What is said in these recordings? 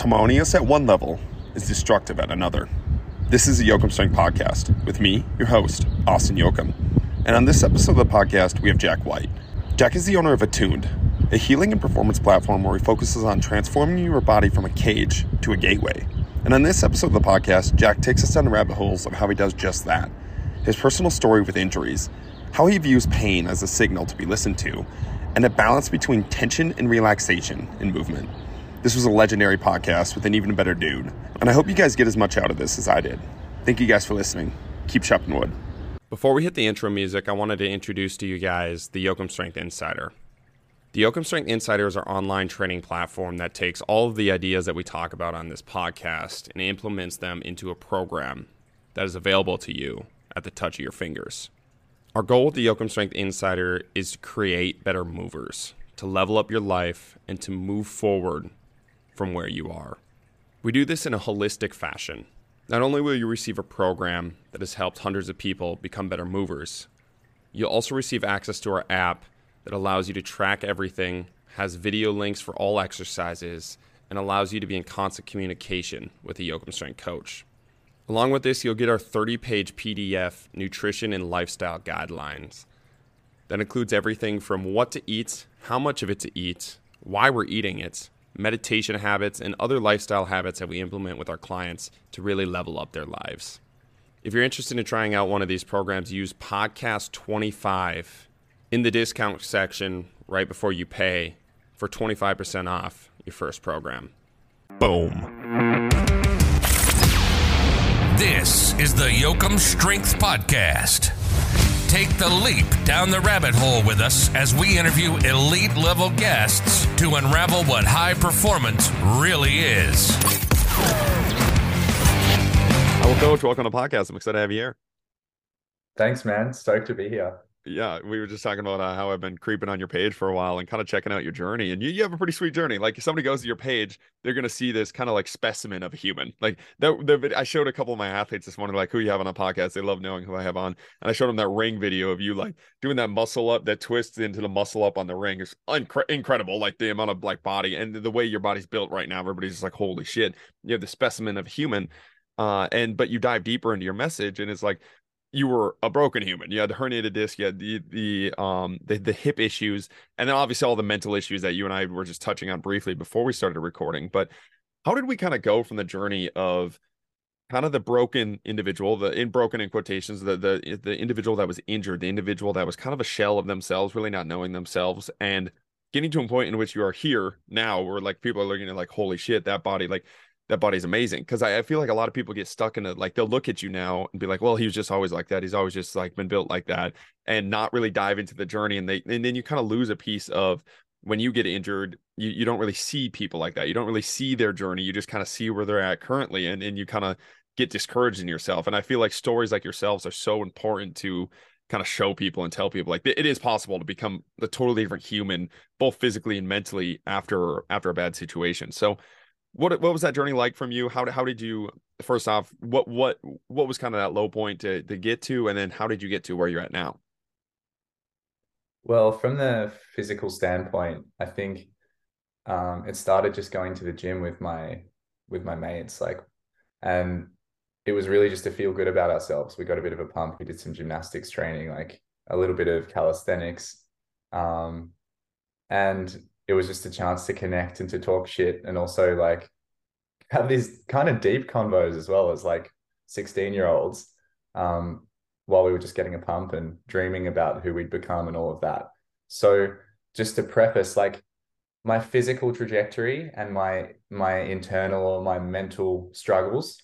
Harmonious at one level is destructive at another. This is the Jochum Strength Podcast with me, your host, Austin Jochum. And on this episode of the podcast, we have Jack White. Jack is the owner of Attuned, a healing and performance platform where he focuses on transforming your body from a cage to a gateway. And on this episode of the podcast, Jack takes us down the rabbit holes of how he does just that. His personal story with injuries, how he views pain as a signal to be listened to, and a balance between tension and relaxation in movement. This was a legendary podcast with an even better dude, and I hope you guys get as much out of this as I did. Thank you guys for listening. Keep chopping wood. Before we hit the intro music, I wanted to introduce to you guys the Jochum Strength Insider. The Jochum Strength Insider is our online training platform that takes all of the ideas that we talk about on this podcast and implements them into a program that is available to you at the touch of your fingers. Our goal with the Jochum Strength Insider is to create better movers, to level up your life, and to move forward from where you are. We do this in a holistic fashion. Not only will you receive a program that has helped hundreds of people become better movers, you'll also receive access to our app that allows you to track everything, has video links for all exercises, and allows you to be in constant communication with a Jochum Strength coach. Along with this, you'll get our 30 page PDF nutrition and lifestyle guidelines. That includes everything from what to eat, how much of it to eat, why we're eating it, meditation habits, and other lifestyle habits that we implement with our clients to really level up their lives. If you're interested in trying out one of these programs, use podcast 25 in the discount section right before you pay for 25% off your first program. Boom. This is the Jochum Strength Podcast. Take the leap down the rabbit hole with us as we interview elite level guests to unravel what high performance really is. Hello, Coach. Welcome to the podcast. I'm excited to have you here. Thanks, man. Stoked to be here yeah, we were just talking about uh, how I've been creeping on your page for a while and kind of checking out your journey. And you, you have a pretty sweet journey. Like if somebody goes to your page, they're gonna see this kind of like specimen of a human. Like that, I showed a couple of my athletes this morning, like who you have on a podcast. They love knowing who I have on, and I showed them that ring video of you like doing that muscle up, that twist into the muscle up on the ring is incre- incredible. Like the amount of like body and the way your body's built right now, everybody's just like, holy shit, you have the specimen of a human. Uh, and but you dive deeper into your message, and it's like you were a broken human. You had the herniated disc, you had the the um the, the hip issues, and then obviously all the mental issues that you and I were just touching on briefly before we started recording. But how did we kind of go from the journey of kind of the broken individual, the in broken in quotations, the the the individual that was injured, the individual that was kind of a shell of themselves, really not knowing themselves, and getting to a point in which you are here now, where like people are looking at like, holy shit, that body, like that body's amazing because I, I, feel like a lot of people get stuck in it like they'll look at you now and be like well he was just always like that. He's always just like been built like that and not really dive into the journey and they and then you kind of lose a piece of when you get injured you, you don't really see people like that. You don't really see their journey. You just kind of see where they're at currently and, and you kind of get discouraged in yourself and i feel like stories like yourselves are so important to kind of show people and tell people like it is possible to become a totally different human both physically and mentally after after a bad situation. So what what was that journey like from you? How how did you first off what what what was kind of that low point to to get to, and then how did you get to where you're at now? Well, from the physical standpoint, I think um, it started just going to the gym with my with my mates, like, and it was really just to feel good about ourselves. We got a bit of a pump. We did some gymnastics training, like a little bit of calisthenics, um, and it was just a chance to connect and to talk shit and also like have these kind of deep convos as well as like 16 year olds um, while we were just getting a pump and dreaming about who we'd become and all of that. So just to preface, like my physical trajectory and my my internal or my mental struggles,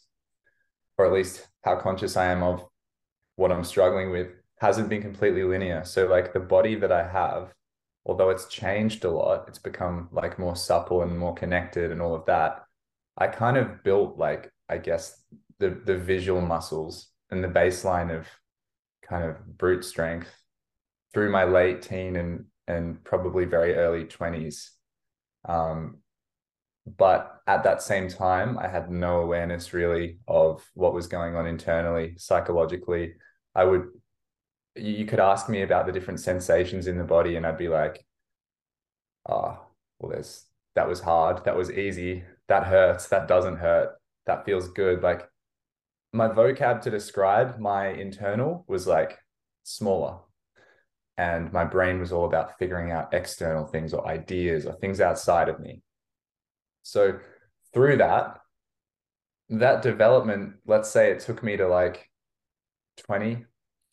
or at least how conscious I am of what I'm struggling with, hasn't been completely linear. So like the body that I have although it's changed a lot, it's become like more supple and more connected and all of that. I kind of built like, I guess, the the visual muscles and the baseline of kind of brute strength through my late teen and and probably very early 20s. Um, but at that same time, I had no awareness really of what was going on internally, psychologically. I would you could ask me about the different sensations in the body and I'd be like, oh, well, there's that was hard. That was easy. that hurts, that doesn't hurt, that feels good. Like my vocab to describe my internal was like smaller. And my brain was all about figuring out external things or ideas or things outside of me. So through that, that development, let's say it took me to like 20,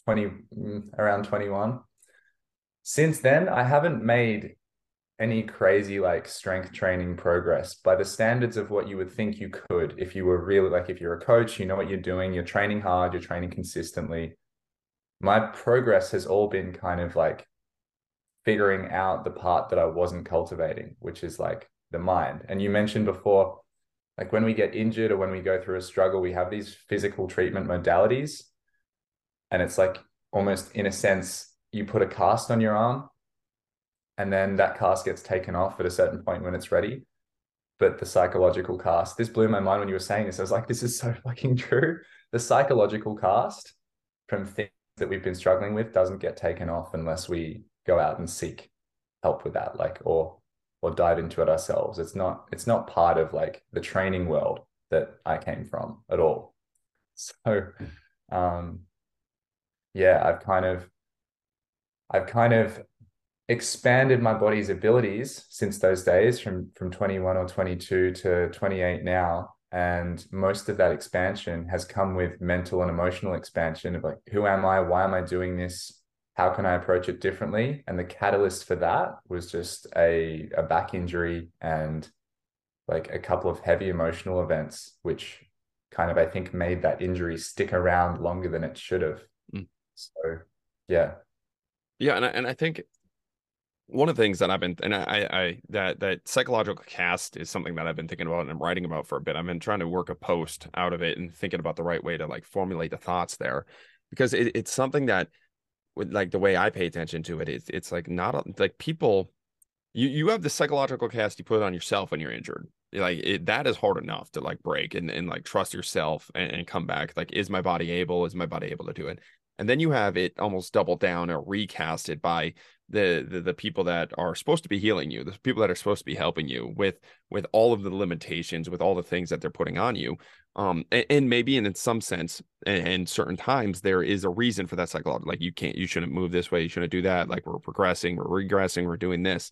20, mm, around 21. Since then, I haven't made any crazy like strength training progress. By the standards of what you would think you could if you were really like if you're a coach you know what you're doing you're training hard you're training consistently. My progress has all been kind of like figuring out the part that I wasn't cultivating which is like the mind. And you mentioned before like when we get injured or when we go through a struggle we have these physical treatment modalities and it's like almost in a sense you put a cast on your arm and then that cast gets taken off at a certain point when it's ready. But the psychological cast, this blew my mind when you were saying this. I was like, this is so fucking true. The psychological cast from things that we've been struggling with doesn't get taken off unless we go out and seek help with that, like or or dive into it ourselves. It's not it's not part of like the training world that I came from at all. So um yeah, I've kind of I've kind of expanded my body's abilities since those days from from 21 or 22 to 28 now. And most of that expansion has come with mental and emotional expansion of like who am i? Why am i doing this? How can i approach it differently? And the catalyst for that was just a, a back injury and like a couple of heavy emotional events which kind of i think made that injury stick around longer than it should have. So yeah yeah and I, and I think one of the things that I've been and I, I that that psychological cast is something that I've been thinking about and I'm writing about for a bit. I've been trying to work a post out of it and thinking about the right way to like formulate the thoughts there, because it, it's something that, with like the way I pay attention to it, it's it's like not like people, you you have the psychological cast you put on yourself when you're injured. Like it, that is hard enough to like break and and like trust yourself and, and come back. Like, is my body able? Is my body able to do it? And then you have it almost doubled down or recasted by the, the the people that are supposed to be healing you, the people that are supposed to be helping you with with all of the limitations, with all the things that they're putting on you. Um, and, and maybe and in some sense, and, and, certain times there is a reason for that psychology. Like you can't, you shouldn't move this way, you shouldn't do that. Like we're progressing, we're regressing, we're doing this.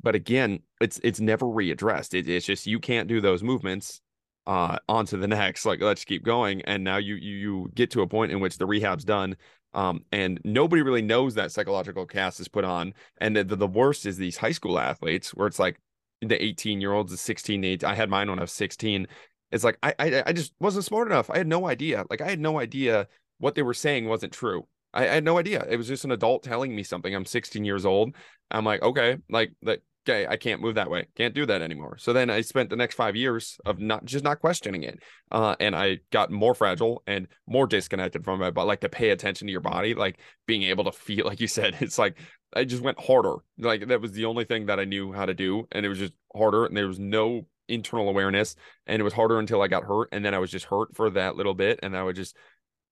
But again, it's it's never readdressed. It, it's just you can't do those movements uh on to the next like let's keep going and now you you you get to a point in which the rehab's done um, and nobody really knows that psychological cast is put on. And the, the worst is these high school athletes where it's like the 18 year olds, the 16, 18, I had mine when I was 16. It's like, I, I, I just wasn't smart enough. I had no idea. Like I had no idea what they were saying wasn't true. I, I had no idea. It was just an adult telling me something. I'm 16 years old. I'm like, okay, like, like okay, I can't move that way. Can't do that anymore. So then I spent the next five years of not just not questioning it. Uh, and I got more fragile and more disconnected from it. But like to pay attention to your body, like being able to feel, like you said, it's like I just went harder. Like that was the only thing that I knew how to do. And it was just harder. And there was no internal awareness. And it was harder until I got hurt. And then I was just hurt for that little bit. And I would just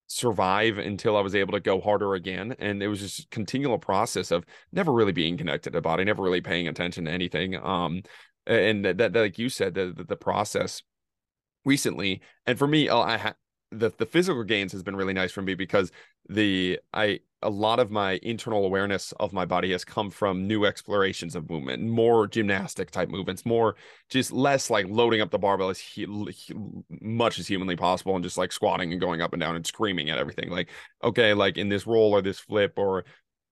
survive until I was able to go harder again. And it was just continual process of never really being connected to body, never really paying attention to anything. Um, and that, that, like you said, the, the, the process recently, and for me, I ha- the the physical gains has been really nice for me because the I a lot of my internal awareness of my body has come from new explorations of movement, more gymnastic type movements, more just less like loading up the barbell as he, he, much as humanly possible and just like squatting and going up and down and screaming at everything. Like, okay, like in this roll or this flip or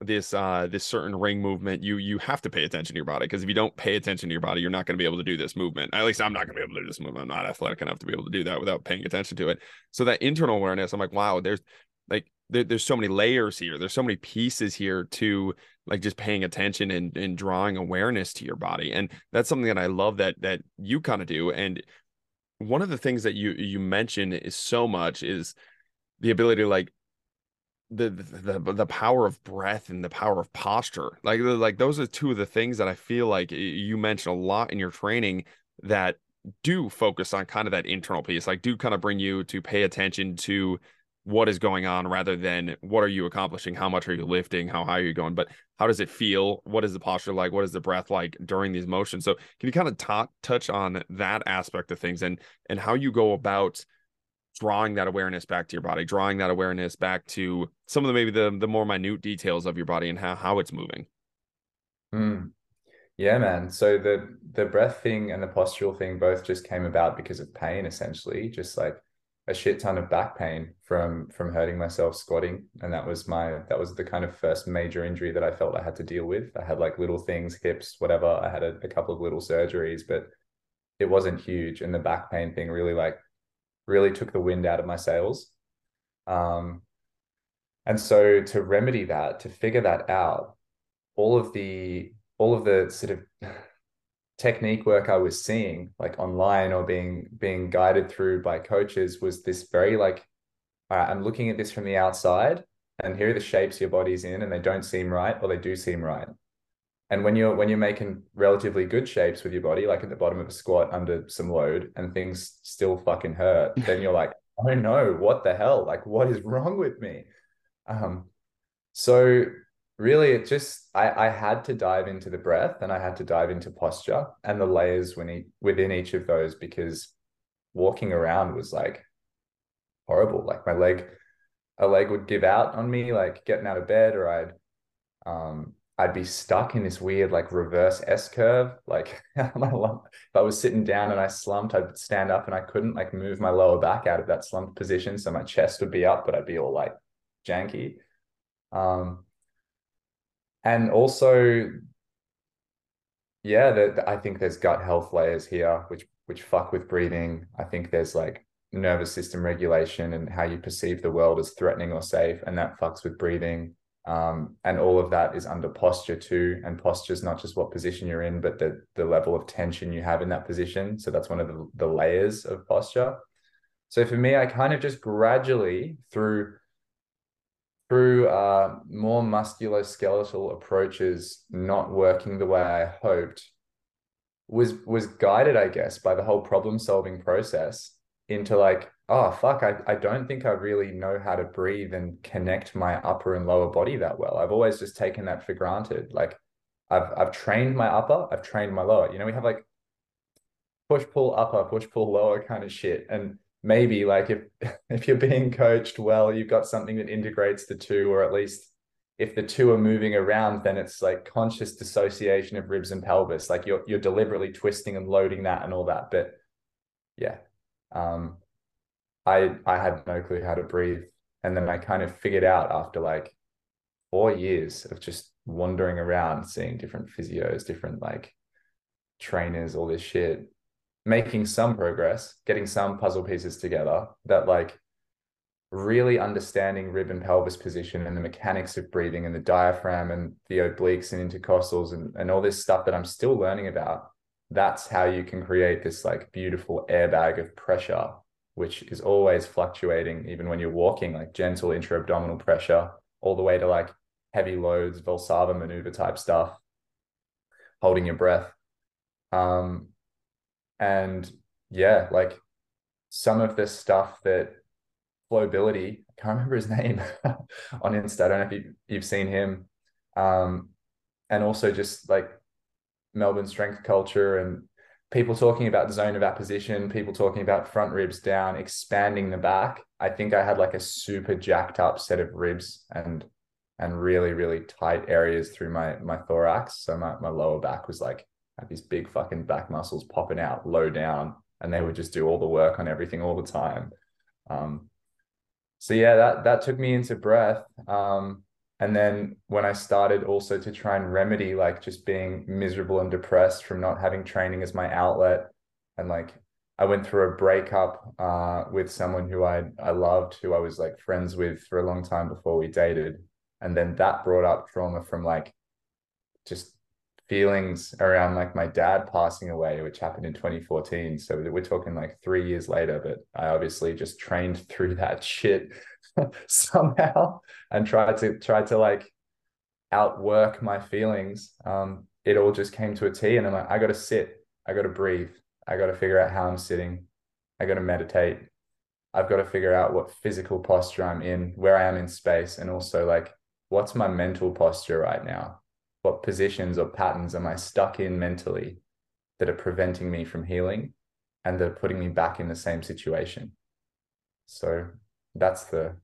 this uh this certain ring movement you you have to pay attention to your body because if you don't pay attention to your body you're not going to be able to do this movement. At least i'm not going to be able to do this movement. I'm not athletic enough to be able to do that without paying attention to it. So that internal awareness i'm like wow there's like there, there's so many layers here. There's so many pieces here to like just paying attention and, and drawing awareness to your body. And that's something that i love that that you kind of do. And one of the things that you you mention is so much is the ability to like the, the the power of breath and the power of posture like like those are two of the things that i feel like you mentioned a lot in your training that do focus on kind of that internal piece like do kind of bring you to pay attention to what is going on rather than what are you accomplishing how much are you lifting how high are you going but how does it feel? What is the posture like? What is the breath like during these motions? So can you kind of touch on that aspect of things and and how you go about drawing that awareness back to your body drawing that awareness back to some of the maybe the the more minute details of your body and how, how it's moving. Mm. yeah man. So the the breath thing and the postural thing both just came about because of pain essentially just like a shit ton of back pain from from hurting myself squatting. And that was my that was the kind of first major injury that I felt I had to deal with. I had like little things hips whatever. I had a, a couple of little surgeries but it wasn't huge. And the back pain thing really like really took the wind out of my sails um and so to remedy that to figure that out all of the all of the sort of technique work I was seeing like online or being being guided through by coaches was this very like all right, I'm looking at this from the outside and here are the shapes your body's in and they don't seem right or they do seem right. And when you're when you're making relatively good shapes with your body, like at the bottom of a squat under some load and things still fucking hurt, then you're like, oh no, what the hell? Like what is wrong with me? Um so really it just I, I had to dive into the breath and I had to dive into posture and the layers when within each of those because walking around was like horrible. Like my leg, a leg would give out on me, like getting out of bed, or I'd um I'd be stuck in this weird like reverse S curve. Like if I was sitting down and I slumped, I'd stand up and I couldn't like move my lower back out of that slumped position. So my chest would be up, but I'd be all like janky. Um, and also yeah the, i think there's gut health layers here which which fuck with breathing i think there's like nervous system regulation and how you perceive the world as threatening or safe and that fucks with breathing um, and all of that is under posture too and posture is not just what position you're in but the the level of tension you have in that position. So that's one of the, the layers of posture. So for me i kind of just gradually through through uh, more musculoskeletal approaches not working the way I hoped, was was guided, I guess, by the whole problem solving process into like, oh fuck, I, I don't think I really know how to breathe and connect my upper and lower body that well. I've always just taken that for granted. Like I've I've trained my upper, I've trained my lower. You know, we have like push pull upper, push pull lower kind of shit. And maybe like if if you're being coached well you've got something that integrates the two or at least if the two are moving around then it's like conscious dissociation of ribs and pelvis like you're you're deliberately twisting and loading that and all that but yeah um i i had no clue how to breathe and then i kind of figured out after like four years of just wandering around seeing different physios different like trainers all this shit making some progress, getting some puzzle pieces together that like really understanding rib and pelvis position and the mechanics of breathing and the diaphragm and the obliques and intercostals and, and all this stuff that I'm still learning about. That's how you can create this like beautiful airbag of pressure, which is always fluctuating, even when you're walking, like gentle intra abdominal pressure, all the way to like heavy loads, Valsalva maneuver type stuff, holding your breath. Um, and yeah, like some of the stuff that Flowbility, I can't remember his name on Insta. I don't know if you, you've seen him. Um, and also just like Melbourne strength culture and people talking about the zone of apposition, people talking about front ribs down, expanding the back. I think I had like a super jacked up set of ribs and and really, really tight areas through my my thorax. So my, my lower back was like had these big fucking back muscles popping out low down, and they would just do all the work on everything all the time. Um, so yeah, that that took me into breath. Um, and then when I started also to try and remedy like just being miserable and depressed from not having training as my outlet, and like I went through a breakup uh, with someone who I I loved, who I was like friends with for a long time before we dated, and then that brought up trauma from like just feelings around like my dad passing away, which happened in 2014. So we're talking like three years later, but I obviously just trained through that shit somehow and tried to try to like outwork my feelings. Um, it all just came to a T and I'm like, I gotta sit, I gotta breathe, I gotta figure out how I'm sitting, I gotta meditate. I've got to figure out what physical posture I'm in, where I am in space, and also like what's my mental posture right now? What positions or patterns am I stuck in mentally that are preventing me from healing and that are putting me back in the same situation? So that's the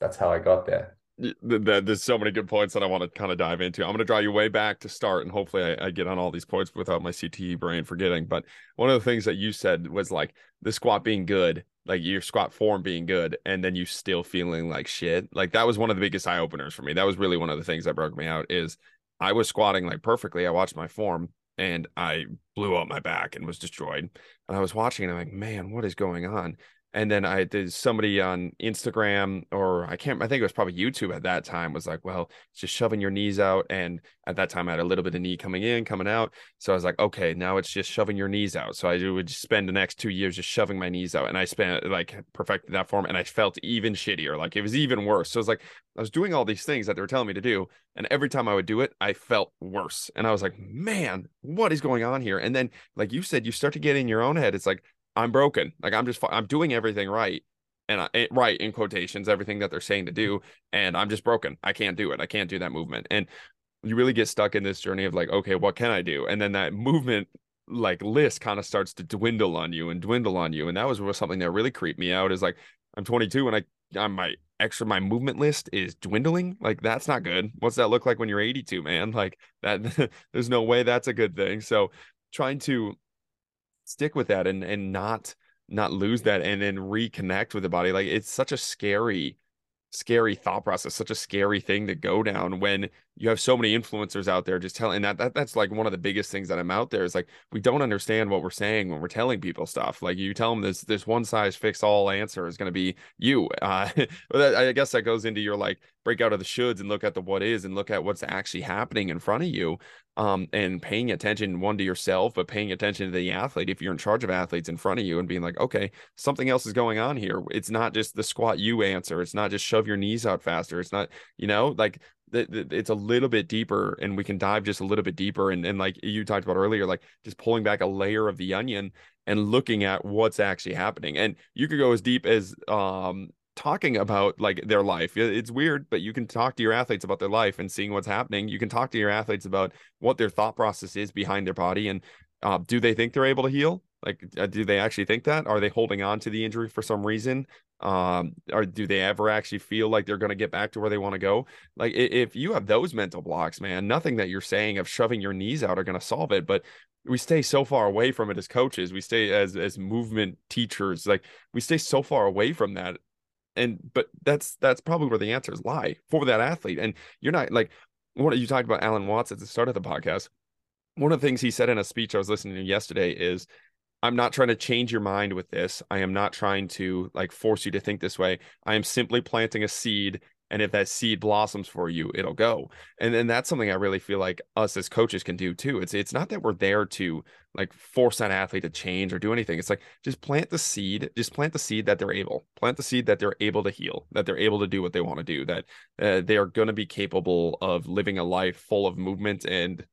that's how I got there. There's so many good points that I want to kind of dive into. I'm going to draw you way back to start, and hopefully, I, I, get on all these points without my CTE brain forgetting. But one of the things that you said was like the squat being good, like your squat form being good, and then you still feeling like shit. Like that was one of the biggest eye openers for me. That was really one of the things that broke me out. Is I was squatting like perfectly. I watched my form, and I blew out my back and was destroyed. And I was watching, and I'm like, man, what is going on? And then I did somebody on Instagram or I can't I think it was probably YouTube at that time was like, well, just shoving your knees out. And at that time I had a little bit of knee coming in, coming out. So I was like, okay, now it's just shoving your knees out. So I would spend the next two years just shoving my knees out. And I spent like perfected that form and I felt even shittier. Like it was even worse. So it's like I was doing all these things that they were telling me to do. And every time I would do it, I felt worse. And I was like, man, what is going on here? And then, like you said, you start to get in your own head. It's like, I'm broken. Like I'm just I'm doing everything right. And I, right in quotations, everything that they're saying to do, mm-hmm. and I'm just broken. I can't do it. I can't do that movement. And you really get stuck in this journey of like, okay, what can I do? And then that movement like list kind of starts to dwindle on you and dwindle on you. And that was something that really creeped me out. Is like I'm 22 and I I'm my extra my movement list is dwindling. Like that's not good. What's that look like when you're 82, man? Like that. there's no way that's a good thing. So trying to stick with that and and not not lose that and then reconnect with the body. Like it's such a scary scary thought process such a scary thing to go down when you have so many influencers out there just telling that, that that's like one of the biggest things that I'm out there is like we don't understand what we're saying when we're telling people stuff like you tell them this this one size fits all answer is going to be you uh that, I guess that goes into your like break out of the shoulds and look at the what is and look at what's actually happening in front of you um, and paying attention one to yourself, but paying attention to the athlete if you're in charge of athletes in front of you and being like, okay, something else is going on here. It's not just the squat you answer. It's not just shove your knees out faster. It's not, you know, like it's a little bit deeper and we can dive just a little bit deeper. And, and like you talked about earlier, like just pulling back a layer of the onion and looking at what's actually happening. And you could go as deep as um, talking about like their life. It's weird, but you can talk to your athletes about their life and seeing what's happening. You can talk to your athletes about what their thought process is behind their body and uh, do they think they're able to heal? Like, uh, do they actually think that? Are they holding on to the injury for some reason? Um, or do they ever actually feel like they're going to get back to where they want to go? Like, if you have those mental blocks, man, nothing that you're saying of shoving your knees out are going to solve it. But we stay so far away from it as coaches. We stay as as movement teachers. Like, we stay so far away from that and but that's that's probably where the answers lie for that athlete and you're not like what you talked about alan watts at the start of the podcast one of the things he said in a speech i was listening to yesterday is i'm not trying to change your mind with this. I am not trying to like force you to think this way. I am simply planting a seed and if that seed blossoms for you it'll go. And then that's something i really feel like us as coaches can do too. It's it's not that we're there to like force that athlete to change or do anything. It's like just plant the seed just plant the seed that they're able. Plant the seed that they're able to heal that they're able to do what they want to do that uh, they are going to be capable of living a life full of movement and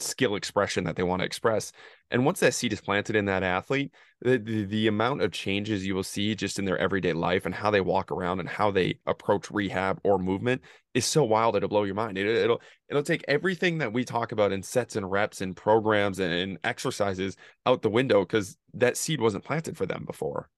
skill expression that they want to express. And once that seed is planted in that athlete, the, the, the, amount of changes you will see just in their everyday life and how they walk around and how they approach rehab or movement is so wild it'll blow your mind. It, will it'll, it'll take everything that we talk about in sets and reps and programs and, and exercises out the window because that seed wasn't planted for them before.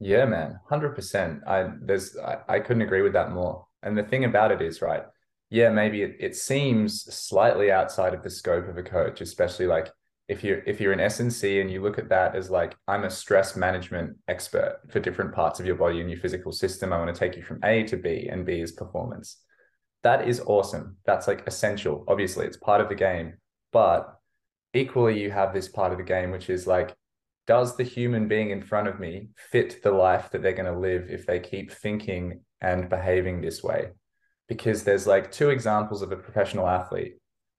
Yeah, man, hundred percent. I there's I, I couldn't agree with that more. And the thing about it is, right, yeah, maybe it, it seems slightly outside of the scope of a coach, especially like if you're if you're an SNC and you look at that as like I'm a stress management expert for different parts of your body and your physical system. I want to take you from A to B, and B is performance. That is awesome. That's like essential. Obviously, it's part of the game, but equally you have this part of the game which is like does the human being in front of me fit the life that they're going to live if they keep thinking and behaving this way because there's like two examples of a professional athlete.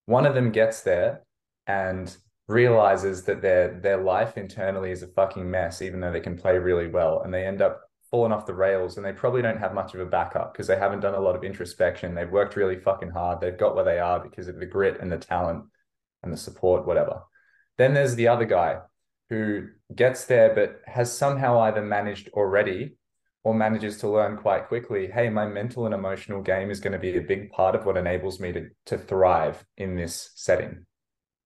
One of them gets there and realizes that their their life internally is a fucking mess, even though they can play really well, and they end up falling off the rails and they probably don't have much of a backup because they haven't done a lot of introspection. They've worked really fucking hard. They've got where they are because of the grit and the talent and the support, whatever. Then there's the other guy who gets there but has somehow either managed already or manages to learn quite quickly hey my mental and emotional game is going to be a big part of what enables me to, to thrive in this setting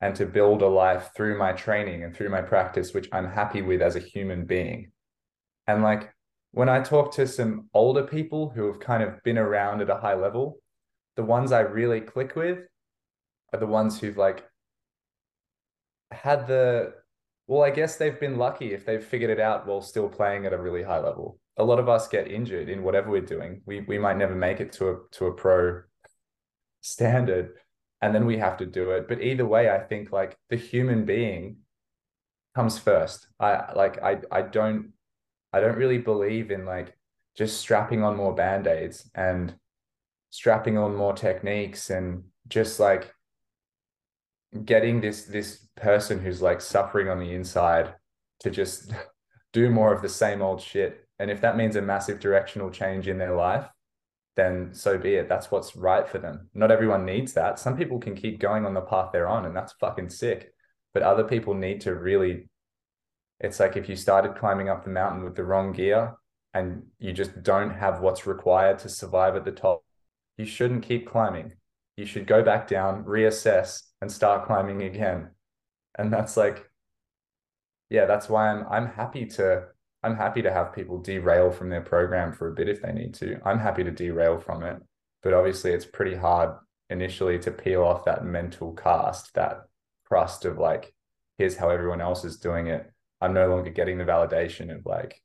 and to build a life through my training and through my practice which i'm happy with as a human being. And like when i talk to some older people who have kind of been around at a high level the ones i really click with are the ones who've like had the well i guess they've been lucky if they've figured it out while still playing at a really high level. A lot of us get injured in whatever we're doing. We we might never make it to a to a pro standard, and then we have to do it. But either way, I think like the human being comes first. I like I I don't I don't really believe in like just strapping on more band-aids and strapping on more techniques and just like getting this this person who's like suffering on the inside to just do more of the same old shit and if that means a massive directional change in their life, then so be it. That's what's right for them. Not everyone needs that. Some people can keep going on the path they're on, and that's fucking sick. But other people need to really, it's like if you started climbing up the mountain with the wrong gear and you just don't have what's required to survive at the top, you shouldn't keep climbing. You should go back down, reassess, and start climbing again. And that's like, yeah, that's why I'm I'm happy to I'm happy to have people derail from their program for a bit if they need to. I'm happy to derail from it. But obviously, it's pretty hard initially to peel off that mental cast, that crust of like, here's how everyone else is doing it. I'm no longer getting the validation of like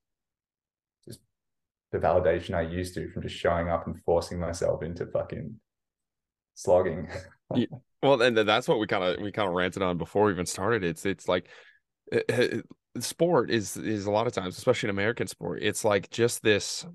just the validation I used to from just showing up and forcing myself into fucking slogging. yeah. Well, and that's what we kind of we kind of ranted on before we even started. It's it's like sport is is a lot of times, especially in American sport, it's like just this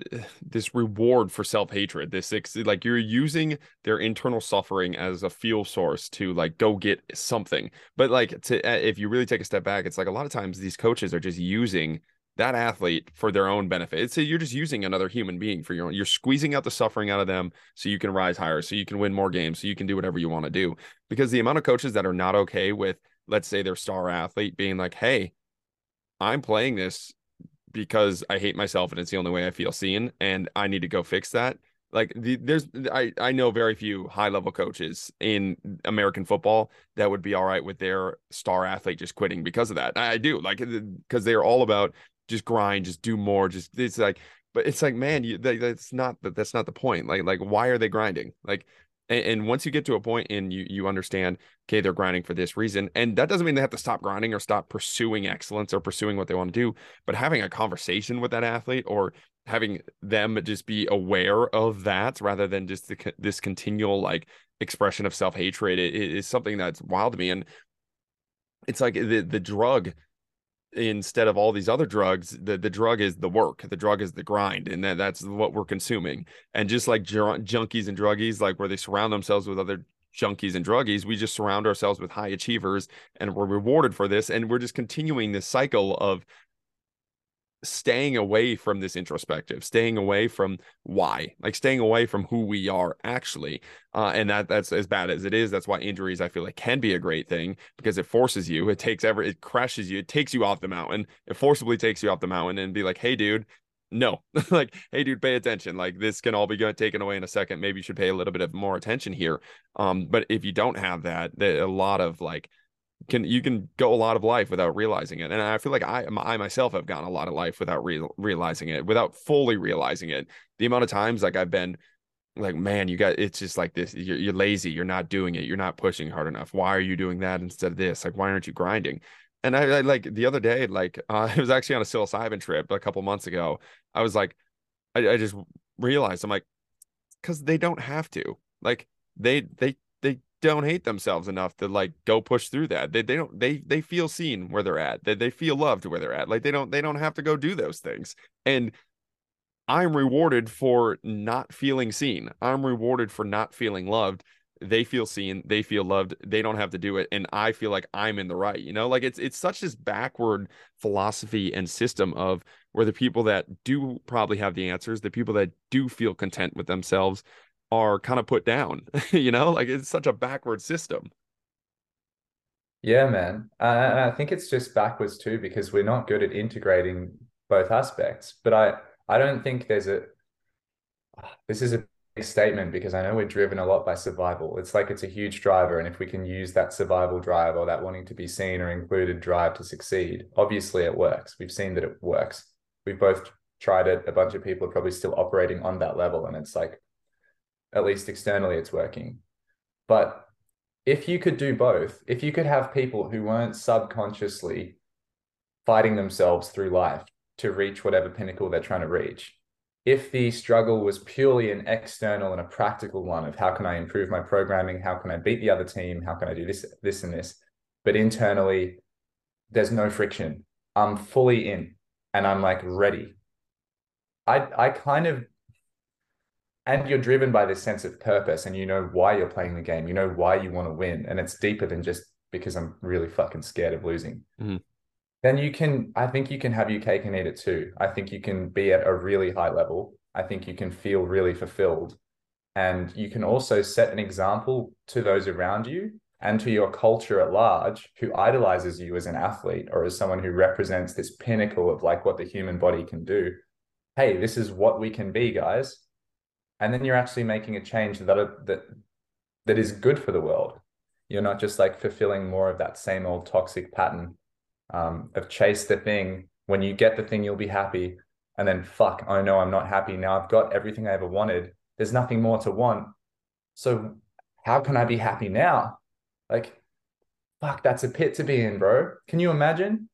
this reward for self-hatred this like you're using their internal suffering as a fuel source to like go get something. But like to eh, if you really take a step back it's like a lot of times these coaches are just using that athlete for their own benefit. It's you're just using another human being for your own you're squeezing out the suffering out of them so you can rise higher so you can win more games so you can do whatever you want to do. Because the amount of coaches that are not okay with let's say their star athlete being like, hey, I'm playing this because I hate myself and it's the only way I feel seen and I need to go fix that. Like the, there's I I know very few high level coaches in American football that would be all right with their star athlete just quitting because of that. I do like because they're all about just grind, just do more, just it's like but it's like man, you that's not that that's not the point. Like like why are they grinding? Like and, and, once you get to a point and you you understand, okay, they're grinding for this reason, and that doesn't mean they have to stop grinding or stop pursuing excellence or pursuing what they want to do. But having a conversation with that athlete or having them just be aware of that rather than just the, this continual like expression of self hatred is something that's wild to me. And it's like the the drug instead of all these other drugs the, the drug is the work the drug is the grind and that, that's what we're consuming. And just like junkies and druggies like where they surround themselves with other junkies and druggies we just surround ourselves with high achievers and we're rewarded for this and we're just continuing this cycle of staying away from this introspective staying away from why like staying away from who we are actually uh, and that that's as bad as it is that's why injuries i feel like can be a great thing because it forces you it takes ever it crashes you it takes you off the mountain it forcibly takes you off the mountain and be like hey dude no. Like hey dude pay attention. Like this can all be taken away in a second maybe you should pay a little bit of more attention here um but if you don't have that a lot of like can you can go a lot of life without realizing it and i feel like i i myself have gone a lot of life without re- realizing it without fully realizing it. The amount of times like i've been like man you got it's just like this you're, you're lazy you're not doing it you're not pushing hard enough why are you doing that instead of this like why aren't you grinding? And i, I like the other day like uh, i was actually on a psilocybin trip a couple months ago i was like i, I just realized i'm like because they don't have to like they they don't hate themselves enough to like go push through that. They they don't they they feel seen where they're at. They they feel loved where they're at. Like they don't they don't have to go do those things. And I'm rewarded for not feeling seen. I'm rewarded for not feeling loved. They feel seen, they feel loved. They don't have to do it and I feel like I'm in the right. You know, like it's it's such this backward philosophy and system of where the people that do probably have the answers, the people that do feel content with themselves are kind of put down you know like it's such a backward system Yeah, man. And I think it's just backwards too because we're not good at integrating both aspects. But I I don't think there's a this is a big statement because I know we're driven a lot by survival. It's like it's a huge driver, and if we can use that survival drive or that wanting to be seen or included drive to succeed, obviously it works. We've seen that it works. We've both tried it. A bunch of people are probably still operating on that level, and it's like at least externally it's working. But if you could do both, if you could have people who weren't subconsciously fighting themselves through life to reach whatever pinnacle they're trying to reach, if the struggle was purely an external and a practical one of how can I improve my programming, how can I beat the other team, how can I do this, this, and this, but internally, there's no friction. I'm fully in and I'm like ready. I I kind of and you're driven by this sense of purpose and you know why you're playing the game you know why you want to win and it's deeper than just because i'm really fucking scared of losing. Mm-hmm. then you can i think you can have your cake and eat it too. I think you can be at a really high level. I think you can feel really fulfilled. And you can also set an example to those around you and to your culture at large who idolizes you as an athlete or as someone who represents this pinnacle of like what the human body can do. Hey this is what we can be guys and then you're actually making a change that that that is good for the world. You're not just like fulfilling more of that same old toxic pattern um, of chase the thing. When you get the thing you'll be happy. And then fuck oh no i'm not happy. Now i've got everything i ever wanted. There's nothing more to want. So how can i be happy now? Like fuck that's a pit to be in bro. Can you imagine?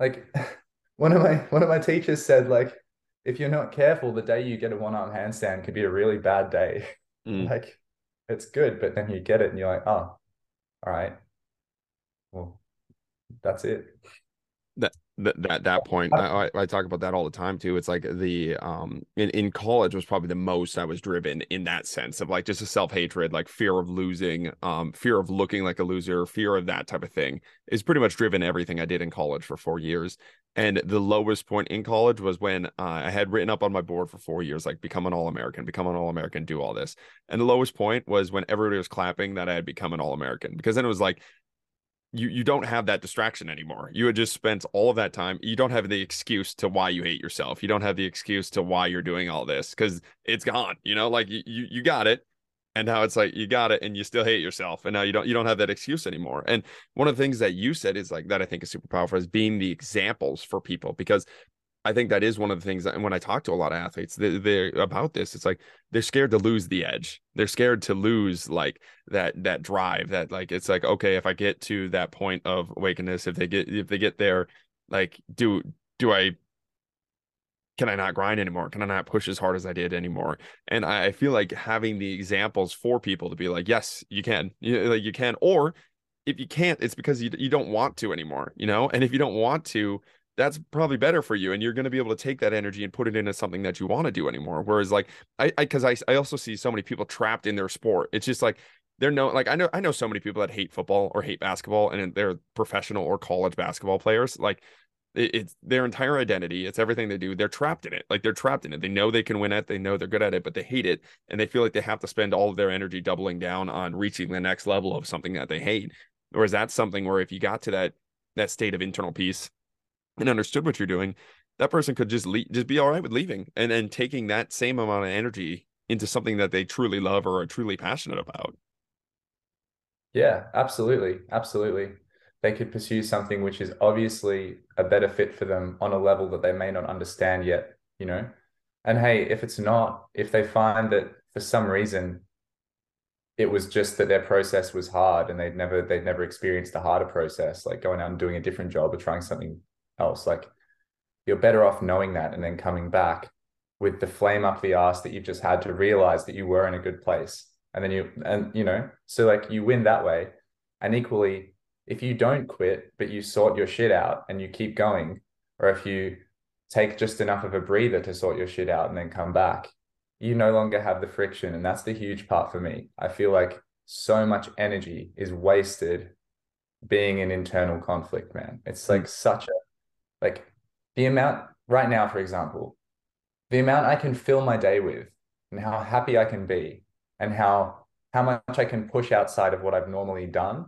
Like one of my one of my teachers said like if you're not careful, the day you get a one arm handstand could be a really bad day. Mm. like it's good, but then you get it and you're like, oh, all right. Well, that's it. That that that, that point I, I talk about that all the time too. It's like the um in, in college was probably the most i was driven in that sense of like just a self-hatred like fear of losing um fear of looking like a loser fear of that type of thing is pretty much driven everything i did in college for four years. And the lowest point in college was when uh, i had written up on my board for four years like become an all-american become an all-american do all this. And the lowest point was when everybody was clapping that i had become an all-american because then it was like you you don't have that distraction anymore. You had just spent all of that time. You don't have the excuse to why you hate yourself. You don't have the excuse to why you're doing all this because it's gone. You know, like you you got it, and now it's like you got it, and you still hate yourself, and now you don't you don't have that excuse anymore. And one of the things that you said is like that I think is super powerful is being the examples for people because I think that is one of the things that when I talk to a lot of athletes, they, they're about this. It's like they're scared to lose the edge. They're scared to lose like that that drive. That like it's like okay, if I get to that point of awakeness, if they get if they get there, like do do I can I not grind anymore? Can I not push as hard as I did anymore? And I, I feel like having the examples for people to be like, yes, you can, you, like you can, or if you can't, it's because you you don't want to anymore, you know. And if you don't want to, that's probably better for you and you're going to be able to take that energy and put it into something that you want to do anymore. Whereas like i because I, I, also see so many people trapped in their sport. It's just like they're no like i know i know so many people that hate football or hate basketball and they're professional or college basketball players. Like it, it's their entire identity. It's everything they do. They're trapped in it. Like they're trapped in it. They know they can win it. They know they're good at it but they hate it and they feel like they have to spend all of their energy doubling down on reaching the next level of something that they hate. Whereas that's something where if you got to that that state of internal peace and understood what you're doing, that person could just leave, just be all right with leaving and then taking that same amount of energy into something that they truly love or are truly passionate about. Yeah, absolutely. Absolutely. They could pursue something which is obviously a better fit for them on a level that they may not understand yet, you know? And hey, if it's not, if they find that for some reason it was just that their process was hard and they'd never they'd never experienced a harder process, like going out and doing a different job or trying something else. Like you're better off knowing that and then coming back with the flame up the ass that you've just had to realize that you were in a good place. And then you, and you know, so like you win that way. And equally, if you don't quit, but you sort your shit out and you keep going, or if you take just enough of a breather to sort your shit out and then come back, you no longer have the friction. And that's the huge part for me. I feel like so much energy is wasted being in internal conflict, man. It's like mm. such a like the amount right now, for example, the amount I can fill my day with and how happy I can be and how how much I can push outside of what I've normally done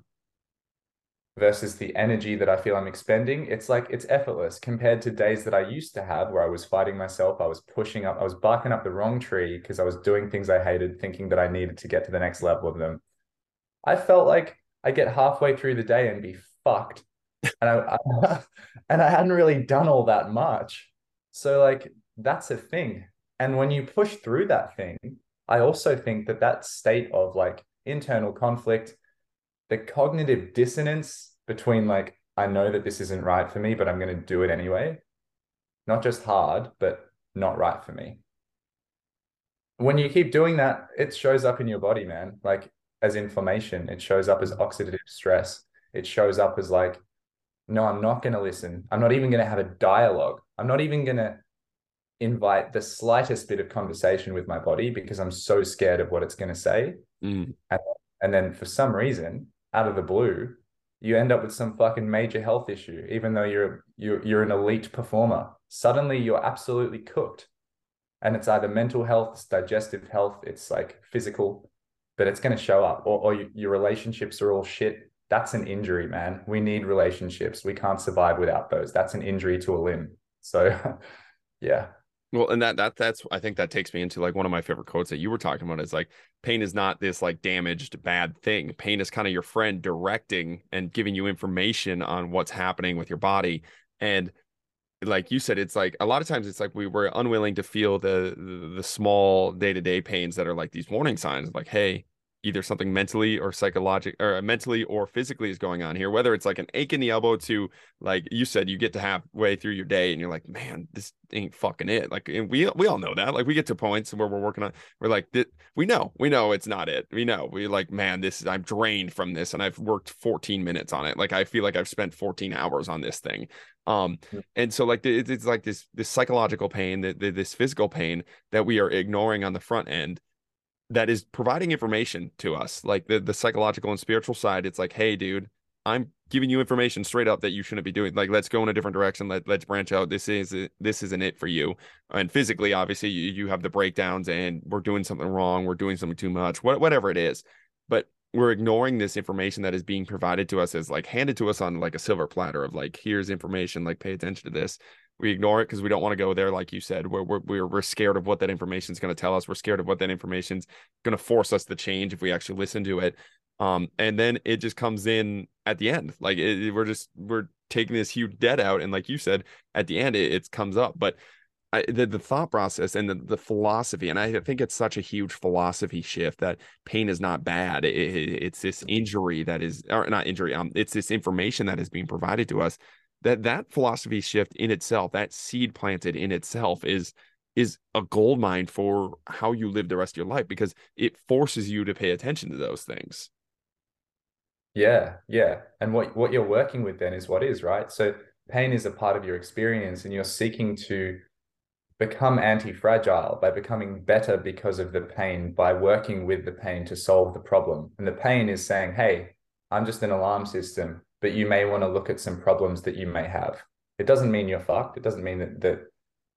versus the energy that I feel I'm expending, it's like it's effortless compared to days that I used to have where I was fighting myself, I was pushing up, I was barking up the wrong tree because I was doing things I hated, thinking that I needed to get to the next level of them. I felt like I get halfway through the day and be fucked. And I, I and I hadn't really done all that much. So like that's a thing. And when you push through that thing, I also think that that state of like internal conflict, the cognitive dissonance between like, I know that this isn't right for me, but I'm going to do it anyway. Not just hard, but not right for me. When you keep doing that, it shows up in your body, man. Like as inflammation, it shows up as oxidative stress. It shows up as like, no, I'm not going to listen. I'm not even going to have a dialogue. I'm not even going to invite the slightest bit of conversation with my body because I'm so scared of what it's going to say. Mm. And, and then for some reason, out of the blue, you end up with some fucking major health issue, even though you're you're you're an elite performer. Suddenly you're absolutely cooked. And it's either mental health, it's digestive health, it's like physical, but it's going to show up. Or, or your relationships are all shit. That's an injury, man. We need relationships. We can't survive without those. That's an injury to a limb. So, yeah. Well, and that that that's I think that takes me into like one of my favorite quotes that you were talking about is like pain is not this like damaged bad thing. Pain is kind of your friend directing and giving you information on what's happening with your body. And like you said, it's like a lot of times it's like we were unwilling to feel the the, the small day to day pains that are like these warning signs, like hey, either something mentally or psychological or mentally or physically is going on here whether it's like an ache in the elbow to like you said you get to halfway through your day and you're like man this ain't fucking it. Like and we we all know that. Like we get to points where we're working on we're like we know we know it's not it. We know. We like man this is i'm drained from this and i've worked 14 minutes on it. Like i feel like i've spent 14 hours on this thing. Um and so like it's like this this psychological pain that this physical pain that we are ignoring on the front end that is providing information to us like the, the psychological and spiritual side it's like hey dude i'm giving you information straight up that you shouldn't be doing like let's go in a different direction Let, let's branch out this is this isn't it for you. And physically obviously you, you have the breakdowns and we're doing something wrong we're doing something too much what, whatever it is but we're ignoring this information that is being provided to us as like handed to us on like a silver platter of like here's information like pay attention to this we ignore it because we don't want to go there like you said we're, we're, we're scared of what that information is going to tell us. We're scared of what that information is going to force us to change if we actually listen to it. Um and then it just comes in at the end like it, we're just we're taking this huge debt out and like you said at the end it, it comes up. But I, the, the thought process and the, the philosophy and i think it's such a huge philosophy shift that pain is not bad. It, it's this injury that is or not injury um it's this information that is being provided to us that that philosophy shift in itself that seed planted in itself is is a gold mine for how you live the rest of your life because it forces you to pay attention to those things. Yeah yeah. And what what you're working with then is what is right? So pain is a part of your experience and you're seeking to become anti-fragile by becoming better because of the pain by working with the pain to solve the problem. And the pain is saying hey i'm just an alarm system but you may want to look at some problems that you may have. It doesn't mean you're fucked. It doesn't mean that that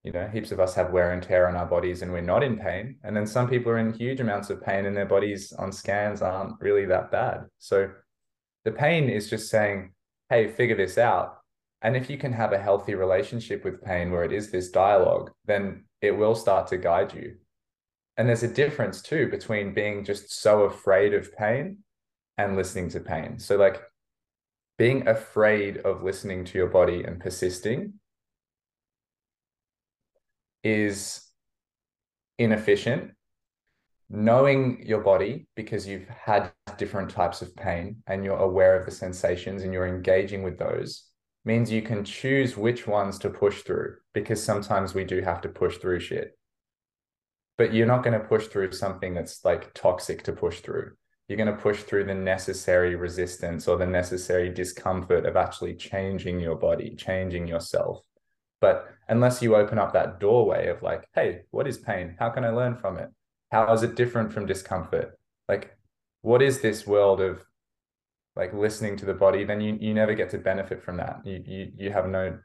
you know heaps of us have wear and tear on our bodies and we're not in pain. And then some people are in huge amounts of pain and their bodies on scans aren't really that bad. So the pain is just saying, hey, figure this out. And if you can have a healthy relationship with pain where it is this dialogue, then it will start to guide you. And there's a difference too between being just so afraid of pain and listening to pain. So, like, being afraid of listening to your body and persisting is inefficient. Knowing your body because you've had different types of pain and you're aware of the sensations and you're engaging with those means you can choose which ones to push through because sometimes we do have to push through shit. But you're not going to push through something that's like toxic to push through you're going to push through the necessary resistance or the necessary discomfort of actually changing your body, changing yourself. But unless you open up that doorway of like, hey, what is pain? How can I learn from it? How is it different from discomfort? Like, what is this world of like listening to the body? Then you you never get to benefit from that. You you you have no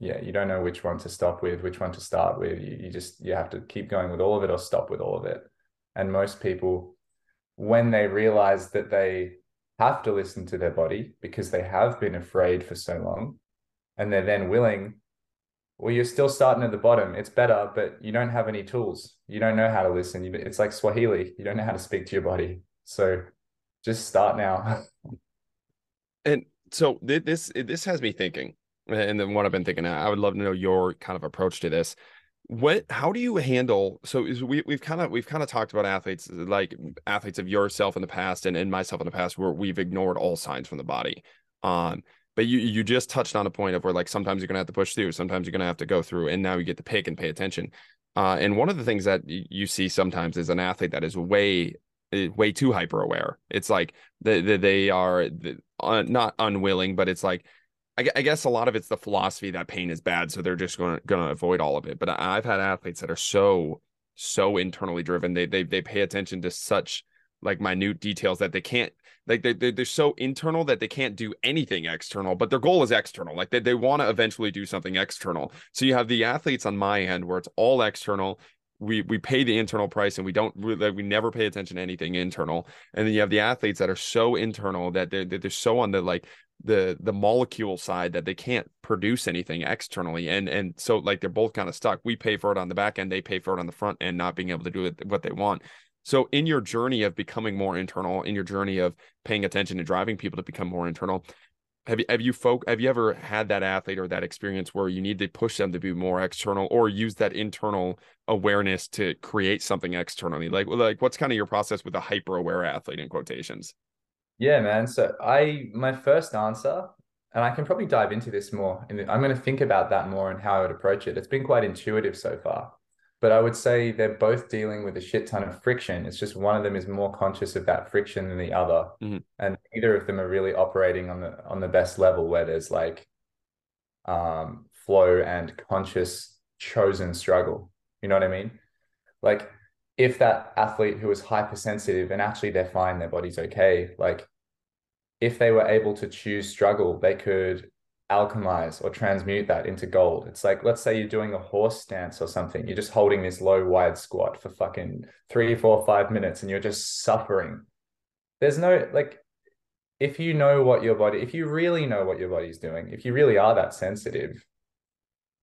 yeah, you don't know which one to stop with, which one to start with. You, you just you have to keep going with all of it or stop with all of it. And most people when they realize that they have to listen to their body because they have been afraid for so long and they're then willing well you're still starting at the bottom. It's better but you don't have any tools. You don't know how to listen. It's like swahili. You don't know how to speak to your body. So just start now. And so this this has me thinking and then what i've been thinking i would love to know your kind of approach to this what how do you handle so is we, we've kind of we've kind of talked about athletes like athletes of yourself in the past and, and myself in the past where we've ignored all signs from the body um but you you just touched on a point of where like sometimes you're gonna have to push through sometimes you're gonna have to go through and now you get to pick and pay attention uh and one of the things that you see sometimes is an athlete that is way eh, way too hyper aware it's like they, they, are uh, not unwilling but it's like I, I guess a lot of it's the philosophy that pain is bad, so they're just going to avoid all of it. But I've had athletes that are so so internally driven. They they they pay attention to such like minute details that they can't like they, they, they're so internal that they can't do anything external but their goal is external like they, they want to eventually do something external so you have the athletes on my end where it's all external we we pay the internal price and we don't really we never pay attention to anything internal and then you have the athletes that are so internal that they're, they're so on the like the the molecule side that they can't produce anything externally and and so like they're both kind of stuck. We pay for it on the back end they pay for it on the front end not being able to do it what they want. So in your journey of becoming more internal in your journey of paying attention and driving people to become more internal have you have you folk have you ever had that athlete or that experience where you need to push them to be more external or use that internal awareness to create something externally? Like like what's kind of your process with a hyper aware athlete in quotations yeah, man. So I my first answer, and I can probably dive into this more. And I'm going to think about that more and how I would approach it. It's been quite intuitive so far, but I would say they're both dealing with a shit ton of friction. It's just one of them is more conscious of that friction than the other, mm-hmm. and neither of them are really operating on the on the best level where there's like um, flow and conscious chosen struggle. You know what I mean? Like if that athlete who is hypersensitive and actually they're fine, their body's okay, like if they were able to choose struggle, they could alchemize or transmute that into gold. It's like, let's say you're doing a horse stance or something, you're just holding this low, wide squat for fucking three, four, five minutes and you're just suffering. There's no, like, if you know what your body, if you really know what your body's doing, if you really are that sensitive,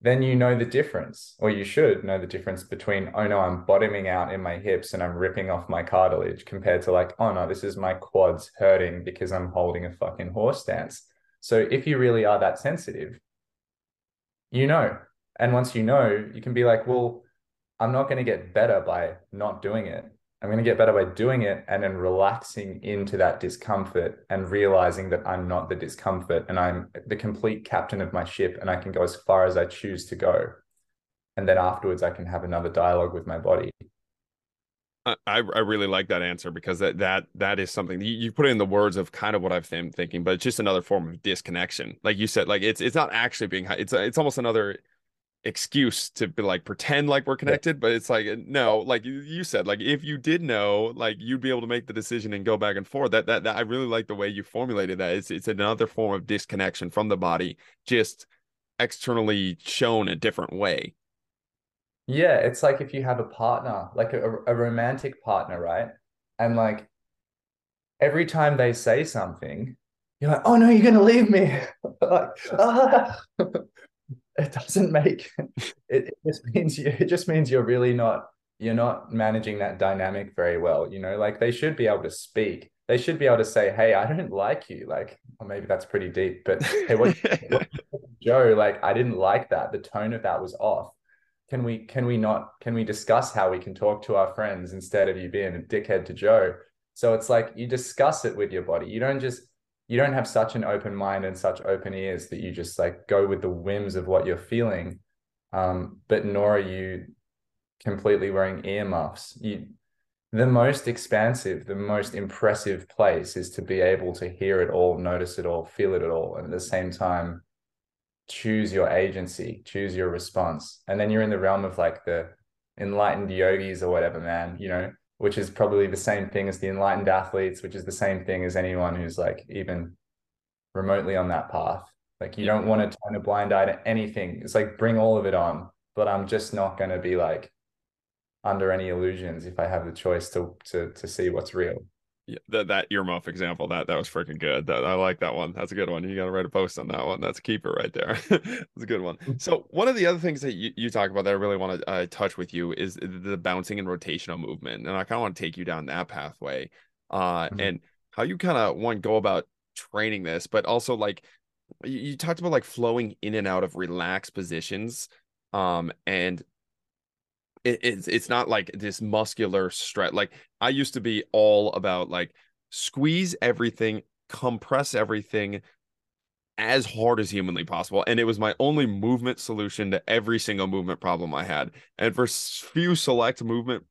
then you know the difference, or you should know the difference between, oh no, I'm bottoming out in my hips and I'm ripping off my cartilage compared to like, oh no, this is my quads hurting because I'm holding a fucking horse stance. So if you really are that sensitive, you know. And once you know, you can be like, well, I'm not going to get better by not doing it. I'm going to get better by doing it and then relaxing into that discomfort and realizing that I'm not the discomfort and I'm the complete captain of my ship and I can go as far as I choose to go. And then afterwards, I can have another dialogue with my body. I, I really like that answer because that that that is something you, you put in the words of kind of what I've been thinking, but it's just another form of disconnection. Like you said, like it's it's not actually being it's it's almost another excuse to be like pretend like we're connected but it's like no like you said like if you did know like you'd be able to make the decision and go back and forth. That that, that i really like the way you formulated that. It's, it's another form of disconnection from the body just externally shown a different way. Yeah it's like if you have a partner like a, a romantic partner right? And like every time they say something you're like oh no you're gonna leave me. Like ah. It doesn't make it, it just means you it just means you're really not you're not managing that dynamic very well you know? Like they should be able to speak. They should be able to say hey i don't like you. Like or maybe that's pretty deep but hey what, what joe like i didn't like that. The tone of that was off. Can we can we not can we discuss how we can talk to our friends instead of you being a dickhead to joe? So it's like you discuss it with your body. You don't just you don't have such an open mind and such open ears that you just like go with the whims of what you're feeling. Um, but nor are you completely wearing earmuffs. You the most expansive the most impressive place is to be able to hear it all notice it all feel it at all and at the same time choose your agency choose your response. And then you're in the realm of like the enlightened yogis or whatever man you know which is probably the same thing as the enlightened athletes, which is the same thing as anyone who's like even remotely on that path. Like you don't want to turn a blind eye to anything. It's like bring all of it on, but I'm just not going to be like under any illusions if I have the choice to to to see what's real. Yeah, that that earmuff example that that was freaking good. That I like that one. That's a good one. You got to write a post on that one. That's a keeper right there. That's a good one. Mm. So one of the other things that you, you talk about that I really want to uh, touch with you is the bouncing and rotational movement, and I kind of want to take you down that pathway, uh, mm-hmm. and how you kind of want to go about training this, but also like you, you talked about like flowing in and out of relaxed positions, um, and it, it's it's not like this muscular stretch. Like I used to be all about like squeeze everything, compress everything as hard as humanly possible, and it was my only movement solution to every single movement problem I had. And for few select movement